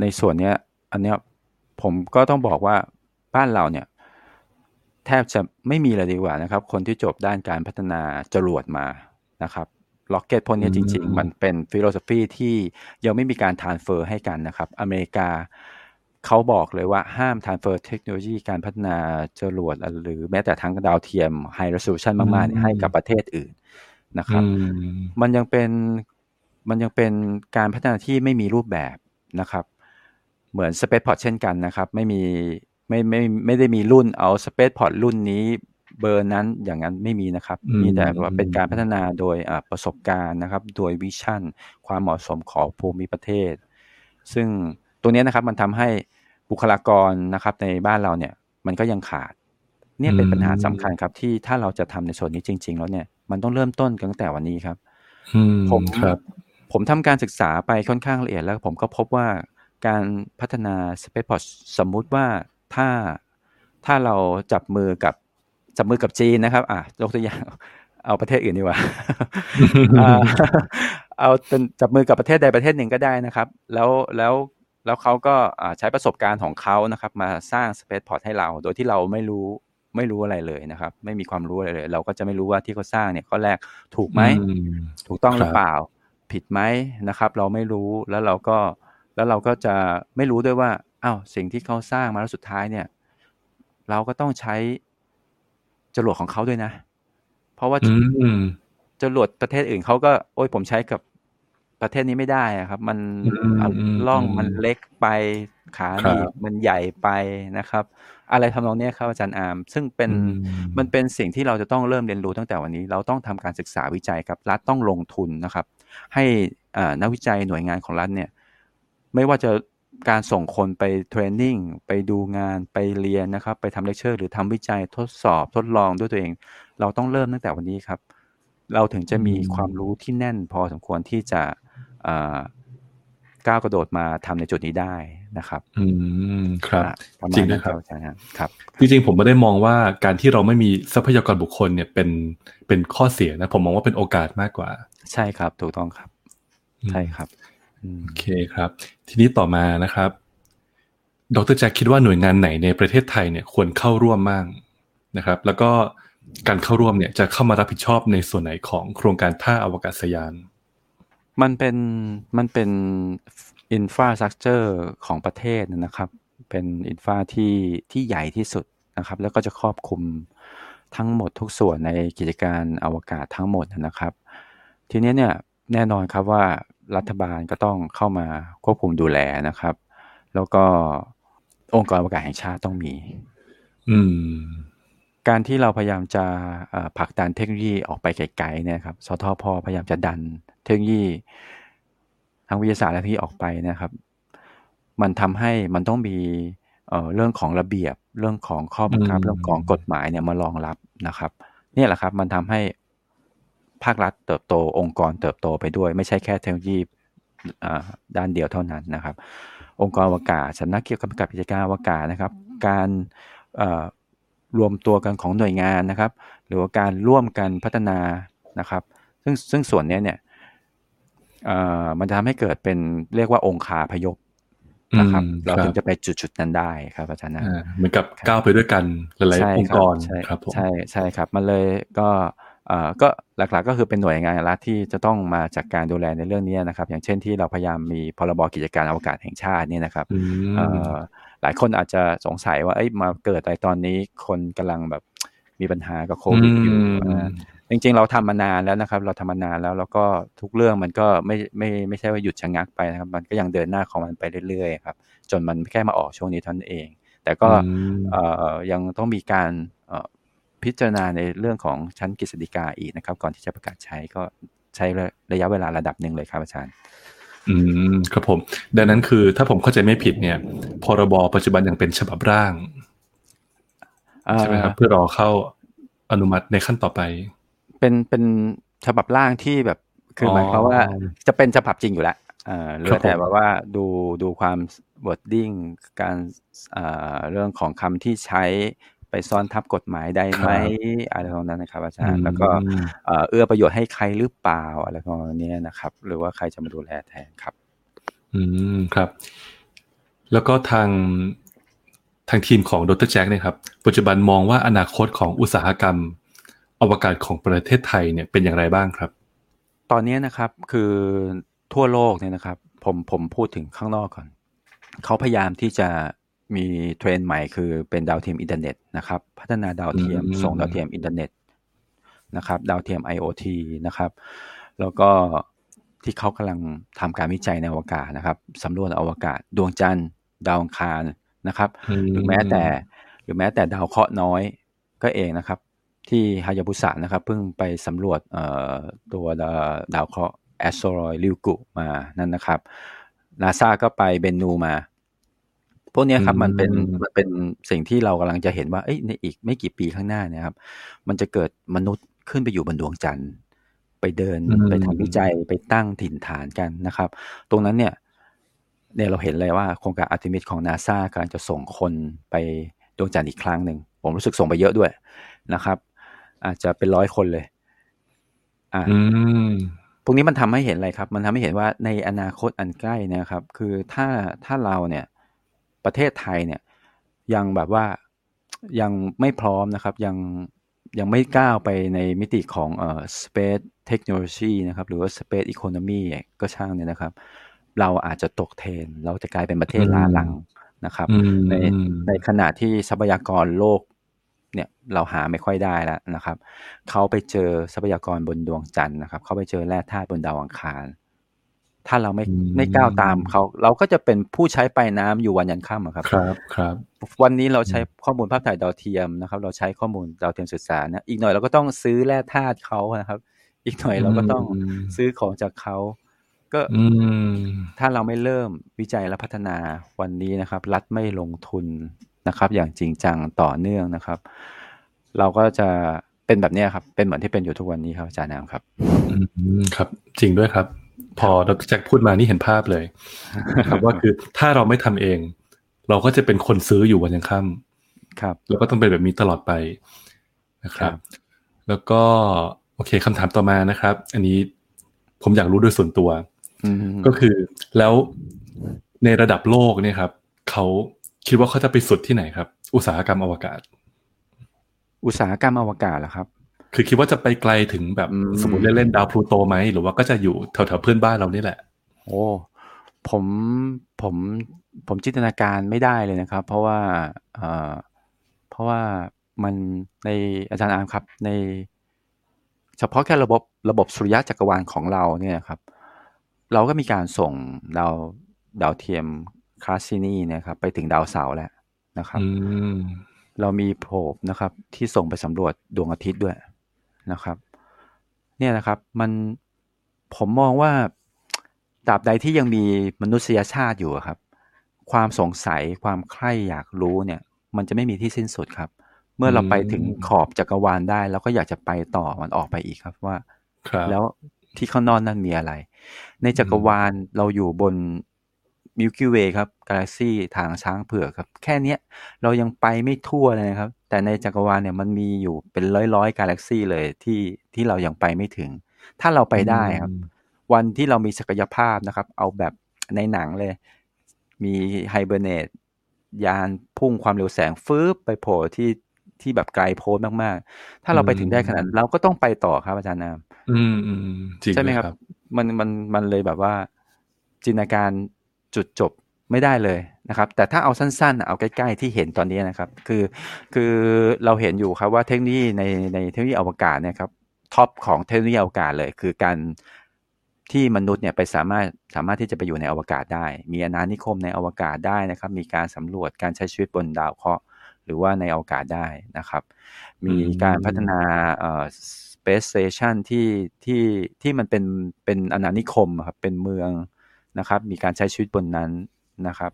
ในส่วนเนี้ย อันเนี้ยผมก็ต้องบอกว่าบ้านเราเนี่ยแทบจะไม่มีเลยดีกว่านะครับ คนที่จบด้านการพัฒนาจรวดมานะครับล็อกเก็ตพวกนี้จริง ๆ มันเป็นฟิโลสฟีที่ยังไม่มีการ transfer ให้กันนะครับ อเมริกา เขาบอกเลยว่าห้าม transfer เทคโนโลยีการพัฒนาจรวดหรือแม้แต่ทั้งดาวเทียม high resolution มากๆให้กับประเทศอื่นนะครับ มันยังเป็นมันยังเป็นการพัฒนาที่ไม่มีรูปแบบนะครับ เหมือน Space Pod เช่นกันนะครับ ไม่มีไม่ไม่ไม่ได้มีรุ่นเอา Space Pod รุ่นนี้เบอร์นั้นอย่างนั้นไม่มีนะครับ มีแต่ว่าเป็นการพัฒนาโดยประสบการณ์นะครับ โดยวิชั่น ความเหมาะสมของภูมิประเทศ ซึ่ง ตรงนี้นะครับมันทำให้บุคลากรนะครับในบ้านเราเนี่ยมันก็ยังขาดเนี่ยเป็นปัญหาสำคัญครับ ที่ถ้าเราจะทำในส่วนนี้จริง ๆ แล้วเนี่ยมันต้องเริ่มต้นตั้งแต่วันนี้ครับผมครับผมทำการศึกษาไปค่อนข้างละเอียดแล้วผมก็พบว่าการพัฒนา Space Pod สมมุติว่าถ้าถ้าเราจับมือกับจับมือกับจีนนะครับ อะยกตัวอย่างเอาประเทศอื่นดีกว่าเอาเป็นจับมือกับประเทศใดประเทศหนึ่งก็ได้นะครับ แล้วแล้ว แล้วเขาก็ใช้ประสบการณ์ของเขานะครับ มาสร้าง Space Port ให้เรา โดยที่เราไม่รู้ไม่รู้อะไรเลยนะครับ ไม่มีความรู้อะไรเลย เราก็จะไม่รู้ว่าที่เขาสร้างเนี่ยข้อแรกถูกไหมถูกต้องหรือเปล่า ผิดไหมนะครับ เราไม่รู้แล้วเราก็แล้วเราก็จะไม่รู้ด้วยว่าอ้าวสิ่งที่เขาสร้างมาแล้วสุดท้ายเนี่ย เราก็ต้องใช้จรวดของเขาด้วยนะ เพราะว่าจรวดประเทศอื่นเขาก็ โอ้ยผมใช้กับ ประเทศนี้ไม่ได้ครับ มันล่องมันเล็กไปขาดีมันใหญ่ไปนะครับ อะไรทำนองนี้ครับอาจารย์อาร์มซึ่งเป็นมันเป็นสิ่งที่เราจะต้องเริ่มเรียนรู้ตั้งแต่วันนี้ เราต้องทำการศึกษาวิจัยครับรัฐต้องลงทุนนะครับ ให้นักวิจัยหน่วยงานของรัฐเนี่ย ไม่ว่าจะการส่งคนไป training ไปดูงานไปเรียนนะครับ ไปทำเลคเชอร์หรือทำวิจัยทดสอบทดลองด้วยตัวเอง เราต้องเริ่มตั้งแต่วันนี้ครับ เราถึงจะมีความรู้ที่แน่นพอสมควรที่จะ ก้าวกระโดดมาทำในจุดนี้ได้นะครับ อืมครับจริงนะครับครับ จริงๆผมไม่ได้มองว่าการที่เราไม่มีทรัพยากรบุคคลเนี่ยเป็นเป็นข้อเสียนะผมมองว่าเป็นโอกาสมากกว่า ใช่ครับ ถูกต้องครับ ใช่ครับโอเคครับ ทีนี้ต่อมานะครับ ดรแจ็คคิดว่าหน่วยงานไหนในประเทศไทยเนี่ยควรเข้าร่วมมากนะครับ แล้วก็การเข้าร่วมเนี่ยจะเข้ามารับผิดชอบในส่วนไหนของโครงการท่าอวกาศยาน มันเป็นมันเป็น infrastructure ของประเทศนะครับ เป็น infra ที่ที่ใหญ่ที่สุดนะครับ แล้วก็จะครอบคลุมทั้งหมดทุกส่วนในกิจการอวกาศทั้งหมดนะครับ ทีนี้เนี่ยแน่นอนครับว่ารัฐบาลก็ต้องเข้ามาควบคุมดูแลนะครับ แล้วก็องค์กรอวกาศแห่งชาติต้องมี อืม การที่เราพยายามจะผลักดันเทคโนโลยีออกไปไกลๆเนี่ยครับ สทพพยายามจะดัน เทคโนโลยีทางวิทยาศาสตร์และที่ออกไปนะครับ มันทำให้มันต้องมีเเรื่องของระเบียบเรื่องของข้อบังคับเรื่องของกฎหมายเนี่ยมารองรับนะครับเนี่ยแหละครับ มันทำให้ภาครัฐเติบโตองค์กรเติบโตไปด้วย ไม่ใช่แค่เทคโนโลยีด้านเดียวเท่านั้นนะครับ องค์กรอวกาศสำนักเกี่ยวกับกิจการอวกาศนะครับ การรวมตัวกันของหน่วยงานนะครับ หรือว่าการร่วมกันพัฒนานะครับ ซึ่งซึ่งส่วนนี้เนี่ย มันจะทำให้เกิดเป็นเรียกว่าองค์คาพยพนะครับเราถึงจะไปจุดๆนั้นได้ครับอาจารย์นะเหมือนกับก้าวไปด้วยกันหลายๆองค์กรครับใช่ใช่ครับ มันเลยก็ก็หลักๆก็คือเป็นหน่วยงานรัฐที่จะต้องมาจากการดูแลในเรื่องนี้นะครับ อย่างเช่นที่เราพยายามมีพรบกิจการอวกาศแห่งชาตินี่นะครับหลายคนอาจจะสงสัยว่าเอ้ยมาเกิดอะไรตอนนี้คนกำลังแบบมีปัญหากับโควิดอยู่อืมอ่า จริงๆ เราทำมานานแล้วนะครับ เราทำมานานแล้วแล้วก็ทุกเรื่องมันก็ไม่ไม่ไม่ใช่ว่าหยุดชะงักไปนะครับ มันก็ยังเดินหน้าของมันไปเรื่อยๆครับจนมันแค่มาออกช่วงนี้เท่านั้นเอง แต่ก็อืมเอ่อยังต้องมีการเอ่อพิจารณาในเรื่องของชั้นกฤษฎีกาอีกนะครับ ก่อนที่จะประกาศใช้ก็ใช้ระยะเวลาระดับหนึ่งเลยครับอาจารย์ อืมครับผม ดังนั้นคือถ้าผมเข้าใจไม่ผิดเนี่ย พรบปัจจุบันยังเป็นฉบับร่างใช่ไหมครับเพื่อรอเข้าอนุมัติในขั้นต่อไป เป็นเป็นฉบับร่างที่แบบคือออหมายความว่าจะเป็นฉบับจริงอยู่แล้วเอ่อเหลืครัอบแต่ผมแบบว่าดูดูความ wording การเอ่อเรื่องของคำที่ใช้ไปซ้อนทับกฎหมายได้ไหมอะไรตรงนั้นนะครับ อาจารย์แล้วก็อืมเอ่อเอื้อประโยชน์ให้ใครหรือเปล่าอะไรประมาณนี้นะครับ หรือว่าใครจะมาดูแลแทนครับ อืมครับ แล้วก็ทางทางทีมของดรแจ็คเนี่ยครับ ปัจจุบันมองว่าอนาคตของอุตสาหกรรม อวกาศของประเทศไทยเนี่ยเป็นอย่างไรบ้างครับ ตอนนี้นะครับคือทั่วโลกเนี่ยนะครับ ผมผมพูดถึงข้างนอกก่อน เขาพยายามที่จะมีเทรนด์ใหม่คือเป็นดาวเทียมอินเทอร์เน็ตนะครับ พัฒนาดาวเทียมอืมส่งดาวเทียมอินเทอร์เน็ตนะครับ ดาวเทียม IoT นะครับ แล้วก็ที่เขากำลังทำการวิจัยในอวกาศนะครับสำรวจอวกาศ ดวงจันทร์ ดาวอังคารนะครับ หรือแม้แต่หรือแม้แต่ดาวเคราะห์น้อยก็เองนะครับ ที่ฮายาบุสะนะครับเพิ่งไปสำรวจเอ่อตัวดาวดาวเคราะห์แอสโตรอยลิวกุมานั่นนะครับนาซาก็ไปเบนูมา พวกเนี้ยครับอืมมันเป็นมันเป็นสิ่งที่เรากำลังจะเห็นว่าเอ้ยในอีกไม่กี่ปีข้างหน้าเนี่ยครับ มันจะเกิดมนุษย์ขึ้นไปอยู่บนดวงจันทร์ ไปเดินอืมไปทำวิจัยไปตั้งถิ่นฐานกันนะครับ ตรงนั้นเนี่ยเนี่ยเราเห็นเลยว่าโครงการอาร์ติมิสของนาซากำลังจะส่งคนไปดวงจันทร์อีกครั้งหนึ่ง ผมรู้สึกส่งไปเยอะด้วยนะครับ อาจจะเป็นร้อยคนเลย อ่าอืมตรงนี้มันทำให้เห็นอะไรครับ มันทำให้เห็นว่าในอนาคตอันใกล้เนะครับ คือถ้าถ้าเราเนี่ย ประเทศไทยเนี่ย ยังแบบว่ายังไม่พร้อมนะครับ ยังยังไม่ก้าวไปในมิติของเอ่อ space technology นะครับ หรือว่า space economy ก็ช่างเนี่ยนะครับ เราอาจจะตกเทรนด์เราจะกลายเป็นประเทศล้าหลังนะครับอืมในอืมในขณะที่ทรัพยากรโลก เนี่ยเราหาไม่ค่อยได้แล้วนะครับ เขาไปเจอทรัพยากรบนดวงจันทร์นะครับ เขาไปเจอแร่ธาตุบนดาวอังคาร ถ้าเราไม่อืมไม่ก้าวตามเขา เราก็จะเป็นผู้ใช้ปลายน้ำอยู่วันยันค่ำอะครับ ครับครับ วันนี้เราใช้ข้อมูลภาพถ่ายดาวเทียมนะครับ เราใช้ข้อมูลดาวเทียมสื่อสารนะอีกหน่อยเราก็ต้องซื้อแร่ธาตุเขานะครับ อีกหน่อยเราก็ต้องอืมซื้อของจากเขาก็อืมถ้าเราไม่เริ่มวิจัยและพัฒนาวันนี้นะครับ รัฐไม่ลงทุน นะครับ อย่างจริงจังต่อเนื่องนะครับ เราก็จะเป็นแบบเนี้ยครับ เป็นเหมือนที่เป็นอยู่ทุกวันนี้ครับอาจารย์น้ำครับอืมครับ จริงด้วยครับ พอดรแจ็คพูดมานี่เห็นภาพเลยนะครับว่าคือถ้าเราไม่ทำเอง เราก็จะเป็นคนซื้ออยู่วันยังค่ำครับ แล้วก็ต้องเป็นแบบนี้ตลอดไปนะครับครับแล้วก็โอเคคำถามต่อมานะครับ อันนี้ผมอยากรู้โดยส่วนตัวอืมก็คือแล้วในระดับโลกเนี่ยครับเขา คิดว่าเขาจะไปสุดที่ไหนครับ อุตสาหกรรมอวกาศ อุตสาหกรรมอวกาศเหรอครับ คือคิดว่าจะไปไกลถึงแบบอืมสมมติเล่นๆดาวพลูโตไหมหรือว่าก็จะอยู่แถวๆเพื่อนบ้านเรานี่แหละ โอ้ผมผมผมจินตนาการไม่ได้เลยนะครับ เพราะว่าเอ่อเพราะว่ามันในอาจารย์อามครับใน เฉพาะแค่ระบบระบบสุริยะจักรวาลของเราเนี่ยครับ เราก็มีการส่งดาวดาวเทียม คาสซินีเนี่ยครับไปถึงดาวเสาร์แล้วนะครับอืมเรามีโพรบนะครับ ที่ส่งไปสำรวจดวงอาทิตย์ด้วยนะครับ เนี่ยนะครับมันผมมองว่าตราบใดที่ยังมีมนุษยชาติอยู่อะครับ ความสงสัยความใคร่อยากรู้เนี่ย มันจะไม่มีที่สิ้นสุดครับ เมื่อเราไปถึงขอบจักรวาลได้เราก็อยากจะไปต่อมันออกไปอีกครับว่าครับแล้วที่ข้างนอกนั่นมีอะไร ในจักรวาลเราอยู่บน มิลกิ w เวครับกาแล็กซีทางช้างเผือกครับ แค่เนี้ยเรายังไปไม่ทั่วเลยนะครับ แต่ในจักรวาลเนี่ยมันมีอยู่เป็นร้อยร้อยๆกาแล็กซีเลยที่ที่เรายังไปไม่ถึง ถ้าเราไปได้ครับ วันที่เรามีศักยภาพนะครับ เอาแบบในหนังเลย มีไฮเบอร์เนตยานพุ่งความเร็วแสงฟืบไปโผล่ที่ที่แบบไกลโพ้นมากๆ ถ้าเราไปถึงได้ขนาดนั้นเราก็ต้องไปต่อครับอาจารย์นามอืมอืมจริงใช่ไหมด้วยครับ มันมันมันเลยแบบว่า จินตนาการ จุดจบไม่ได้เลยนะครับ แต่ถ้าเอาสั้นๆ เอาใกล้ๆที่เห็นตอนนี้นะครับ คือคือเราเห็นอยู่ครับว่าเทคโนโลยีในในเทคโนโลยีอวกาศเนี่ยครับท็อปของเทคโนโลยีอวกาศเลย คือการที่มนุษย์เนี่ยไปสามารถสามารถที่จะไปอยู่ในอวกาศได้ มีอาณานิคมในอวกาศได้นะครับ มีการสำรวจการใช้ชีวิตบนดาวเคราะห์หรือว่าในอวกาศได้นะครับ มีการพัฒนาเอ่อ space station ที่ที่ที่มันเป็นเป็นอาณานิคมครับเป็นเมือง นะครับ มีการใช้ชีวิตบนนั้นนะครับ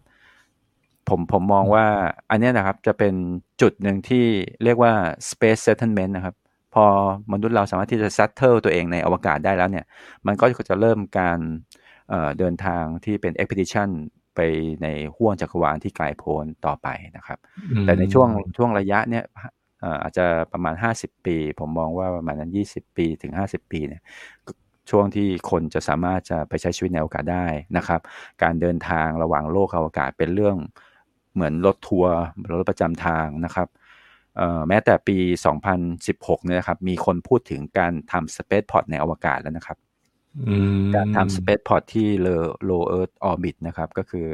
ผมผมมองว่าอันนี้นะครับจะเป็นจุดหนึ่งที่เรียกว่า space settlement นะครับ พอมนุษย์เราสามารถที่จะ settle ตัวเองในอวกาศได้แล้วเนี่ย มันก็จะเริ่มการเเดินทางที่เป็น expedition ไปในห้วงจักรวาลที่ไกลโพ้นต่อไปนะครับ แต่ในช่วงช่วงระยะเนี้ยอาจจะประมาณ 50 ปี ผมมองว่าประมาณนั้น 20 ปีถึง 50 ปีเนี่ย ช่วงที่คนจะสามารถจะไปใช้ชีวิตในอวกาศได้นะครับ การเดินทางระหว่างโลกอวกาศเป็นเรื่องเหมือนรถทัวร์รถประจำทางนะครับแม้แต่ปี 2016 เนี่ยครับ มีคนพูดถึงการทำ spaceport ในอวกาศแล้วนะครับการทำ spaceport ที่ low earth orbit นะครับ ก็คือ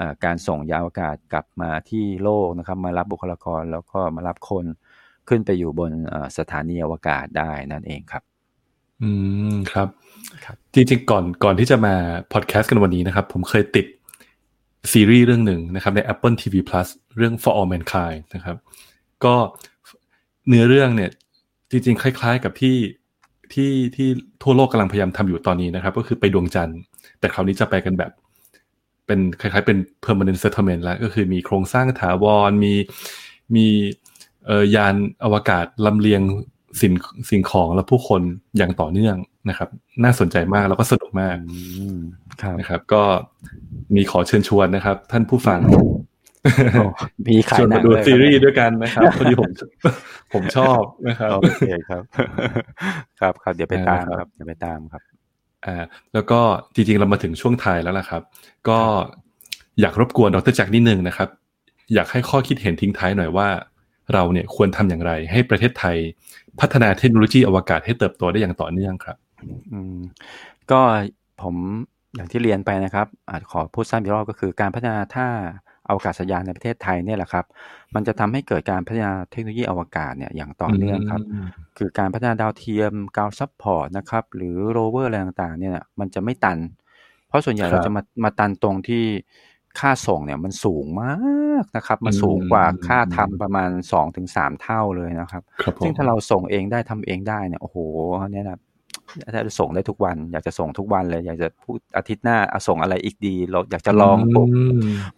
อการส่งยานอวกาศกลับมาที่โลกนะครับ มารับบุคลากรแล้วก็มารับคนขึ้นไปอยู่บนสถานีอวกาศได้นั่นเองครับ อืมครับรบจริงๆก่อนก่อนที่จะมาพอดแคสต์กันวันนี้นะครับ ผมเคยติดซีรีส์เรื่องหนึ่งนะครับ ใน Apple TV Plus เรื่อง For All Mankind นะครับ ก็เนื้อเรื่องเนี่ย จริง ๆ คล้าย ๆ กับที่ที่ที่ทั่วโลกกำลังพยายามทำอยู่ตอนนี้นะครับ ก็คือไปดวงจันทร์ แต่คราวนี้จะไปกันแบบ เป็นคล้าย ๆ เป็น permanent settlement แล้ว ก็คือมีโครงสร้างถาวรมีมีเอ่อยานอวกาศลำเลียง สิ่งสิ่งของและผู้คนอย่างต่อเนื่องนะครับ น่าสนใจมากแล้วก็สนุกมากนะครับ ก็มีขอเชิญชวนนะครับ ท่านผู้ฟังมีขายหนังดูซีรีส์ด้วยกันนะครับพอดีผมผมชอบนะครับโอเคครับ ครับครับเดี๋ยวไปตามครับเดี๋ยวไปตามครับอ่าแล้วก็จริงๆเรามาถึงช่วงท้ายแล้วล่ะครับ ก็อยากรบกวนดรแจ็คนิดนึงนะครับ อยากให้ข้อคิดเห็นทิ้งท้ายหน่อยว่า เราเนี่ยควรทำอย่างไร ให้ประเทศไทย พัฒนาเทคโนโลยีอวกาศให้เติบโตได้อย่างต่อเนื่องครับอืมก็ผมอย่างที่เรียนไปนะครับ อาจขอพูดสั้นอีกรอบก็คือการพัฒนาท่าอวกาศยานในประเทศไทยเนี่ยแหละครับ มันจะทำให้เกิดการพัฒนาเทคโนโลยีอวกาศเนี่ยอย่างต่อเนื่องครับ คือการพัฒนาดาวเทียมการ support นะครับ หรือโรเวอร์อะไรต่างๆเนี่ยมันจะไม่ตัน เพราะส่วนใหญ่เราจะมามาตันตรงที่ ค่าส่งเนี่ยมันสูงมากนะครับ มันสูงกว่าค่าทำประมาณสองถึงสามเท่าเลยนะครับซึ่งถ้าเราส่งเองได้ทำเองได้เนี่ยโอ้โหเนี่ยนะถ้าจะส่งได้ทุกวัน อยากจะส่งทุกวันเลย อยากจะพูดอาทิตย์หน้าเอาส่งอะไรอีกดี เราอยากจะลองปลูก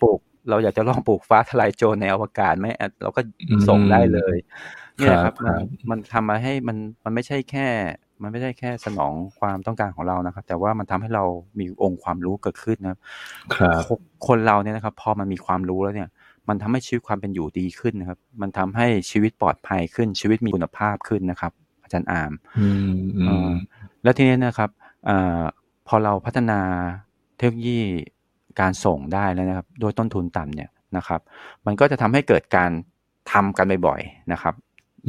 ปลูก เราอยากจะลองปลูกฟ้าทลายโจรในอวกาศไหมเราก็ส่งได้เลยเนี่ยครับ มันมันทำมาให้มันมันไม่ใช่แค่ มันไม่ใช่แค่สนองความต้องการของเรานะครับ แต่ว่ามันทำให้เรามีองค์ความรู้เกิดขึ้นนะครับคนเราเนี่ยนะครับ พอมันมีความรู้แล้วเนี่ย มันทำให้ชีวิตความเป็นอยู่ดีขึ้นนะครับ มันทำให้ชีวิตปลอดภัยขึ้นชีวิตมีคุณภาพขึ้นนะครับ อาจารย์อามแล้วทีนี้นะครับอพอเราพัฒนาเทคโนโลยีการส่งได้แล้วนะครับ โดยต้นทุนต่ำเนี่ยนะครับ มันก็จะทำให้เกิดการทำกันบ่อยๆนะครับ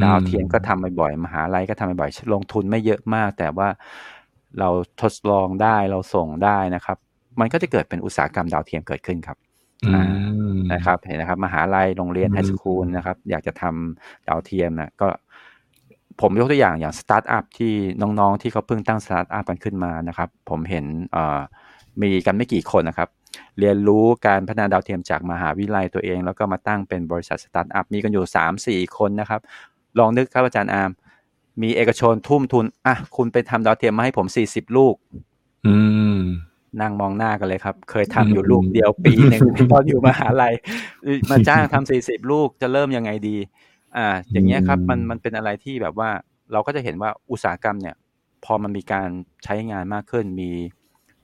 ดาวเทียมก็ทำบ่อยๆมหาลัยก็ทำบ่อยๆลงทุนไม่เยอะมาก แต่ว่าเราทดลองได้เราส่งได้นะครับ มันก็จะเกิดเป็นอุตสาหกรรมดาวเทียมเกิดขึ้นครับนะครับเห็นนะครับ มหาลัยโรงเรียน high school นะครับ อยากจะทำดาวเทียมนะก็ผมยกตัวอย่างอย่างสตาร์ทอัพที่น้องๆ ที่เขาเพิ่งตั้งสตาร์ทอัพกันขึ้นมานะครับ ผมเห็นมีกันไม่กี่คนนะครับ เรียนรู้การพัฒนาดาวเทียมจากมหาวิทยาลัยตัวเอง แล้วก็มาตั้งเป็นบริษัทสตาร์ทอัพมีกันอยู่สามสี่คนนะครับ ลองนึกครับอาจารย์อาร์มมีเอกชนทุ่มทุนอะคุณไปทำดาวเทียมมาให้ผมสี่สิบลูก อืมนั่งมองหน้ากันเลยครับ เคยทำอยู่ลูกเดียวปีหนึ่งตอนอยู่มหาลัยมาจ้างทำสี่สิบลูกจะเริ่มยังไงดี อ่า อย่างเงี้ยครับ มันมันเป็นอะไรที่แบบว่าเราก็จะเห็นว่าอุตสาหกรรมเนี่ย พอมันมีการใช้งานมากขึ้น มี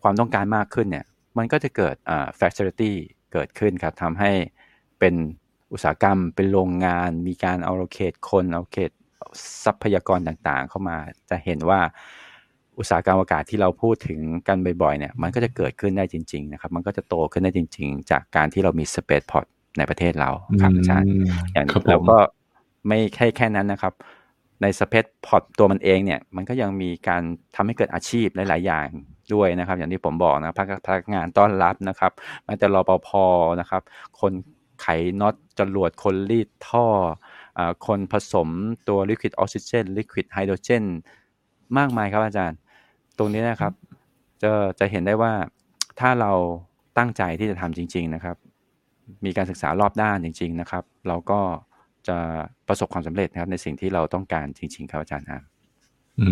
ความต้องการมากขึ้นเนี่ย มันก็จะเกิดอ่า facility เกิดขึ้นครับทำให้เป็น อุตสาหกรรมเป็นโรงงาน มีการเอาโ c a t คนเอาเ c a t ทรัพยากรต่างๆ เข้ามาจะเห็นว่าอุตสาหกรรมอากาศที่เราพูดถึงกันบ่อยๆเนี่ยมันก็จะเกิดขึ้นได้จริง ๆ นะครับ มันก็จะโตขึ้นได้จริง ๆ จากการที่เรามีสเปซพอร์ตในประเทศเราครับอาจารย์อย่างเราก็ไม่แค่แค่นั้นนะครับ ใน spaceport ตัวมันเองเนี่ย มันก็ยังมีการทำให้เกิดอาชีพหลาย ๆ อย่างด้วยนะครับ อย่างที่ผมบอกนะพนักงานต้อนรับนะครับแม้แต่รปภนะครับ คน ไขน็อตจรวดคนรีดท่ออคนผสมตัว liquid oxygen liquid hydrogen มากมายครับอาจารย์ ตรงนี้นะครับ จะจะเห็นได้ว่าถ้าเราตั้งใจที่จะทำจริง ๆนะครับ มีการศึกษารอบด้านจริง ๆ นะครับ เราก็จะประสบความสำเร็จนะครับในสิ่งที่เราต้องการจริง ๆ ครับอาจารย์ครับอื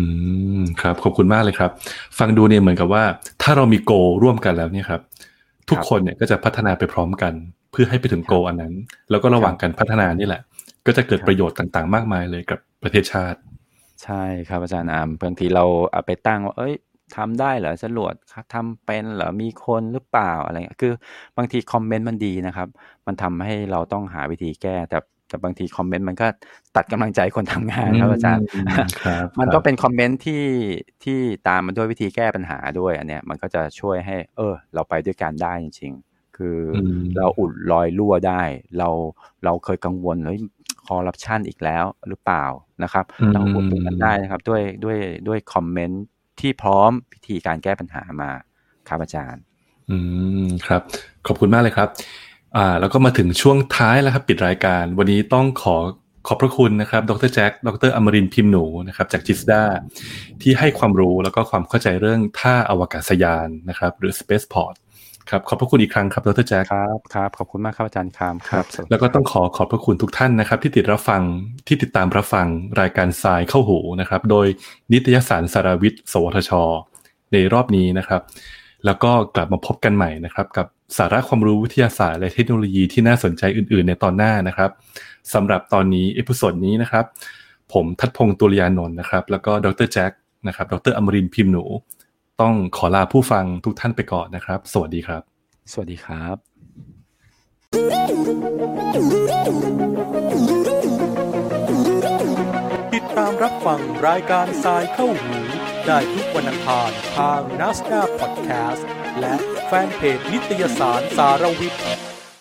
มครับขอบคุณมากเลยครับ ฟังดูเนี่ยเหมือนกับว่า ถ้าเรามีโกร่วมกันแล้วเนี่ยครับ ทุกคนเนี่ยก็จะพัฒนาไปพร้อมกัน เพื่อให้ไปถึงโกอันนั้น แล้วก็ระหว่างการพัฒนานี่แหละ ก็จะเกิดประโยชน์ต่างๆ มากมายเลยกับประเทศชาติ ใช่ครับอาจารย์อามบางทีเราเอาไปตั้งว่าเอ้ยทำได้เหรอจรวดทำเป็นเหรอมีคนหรือเปล่าอะไรเงี้ยคือบางทีคอมเมนต์มันดีนะครับ มันทำให้เราต้องหาวิธีแก้ แต่แต่บางทีคอมเมนต์มันก็ตัดกำลังใจคนทำงานครับอาจารย์มันก็เป็นคอมเมนต์ที่ที่ตามมาด้วยวิธีแก้ปัญหาด้วยอันเนี้ยมันก็จะช่วยให้ เออ เราไปด้วยกันได้จริงๆ คือเราอุดรอยรั่วได้ เราเราเคยกังวลเฮ้ยคอร์รัปชันอีกแล้วหรือเปล่านะครับ เราอุดตรงนั้นได้นะครับ ด้วยด้วยด้วยคอมเมนต์ที่พร้อมวิธีการแก้ปัญหามาครับอาจารย์ อืมครับ ขอบคุณมากเลยครับ อ่า แล้วก็มาถึงช่วงท้ายแล้วครับ ปิดรายการ วันนี้ต้องขอขอบพระคุณนะครับ ดรแจ็ค ดรอมรินพิมพ์หนูนะครับ จากจิสดาที่ให้ความรู้แล้วก็ความเข้าใจเรื่องท่าอวกาศยานนะครับ หรือ Spaceport ครับขอบพระคุณอีกครั้งครับดรแจ็คครับครับขอบคุณมากครับอาจารย์คามครับ แล้วก็ต้องขอขอบพระคุณทุกท่านนะครับ ที่ติดรับฟังที่ติดตามรับฟังรายการทรายเข้าหูนะครับ โดยนิตยสารสาระวิทย์ สวทช ในรอบนี้นะครับ แล้วก็กลับมาพบกันใหม่นะครับ กับสาระความรู้วิทยาศาสตร์และเทคโนโลยีที่น่าสนใจอื่น ๆ ในตอนหน้านะครับสำหรับตอนนี้ episode นี้นะครับ ผมทัดพงศ์ตุลยานนท์นะครับ แล้วก็ดรแจ็คนะครับ ดรอัมรินทร์ พิมพ์หนู ต้องขอลาผู้ฟังทุกท่านไปก่อนนะครับ สวัสดีครับ สวัสดีครับ ติดตามรับฟังรายการทรายเข้าหู ได้ทุกวันอังคารทาง n a s d a พอดแคสต์และแฟนเพจนิตยสารสารวิทย์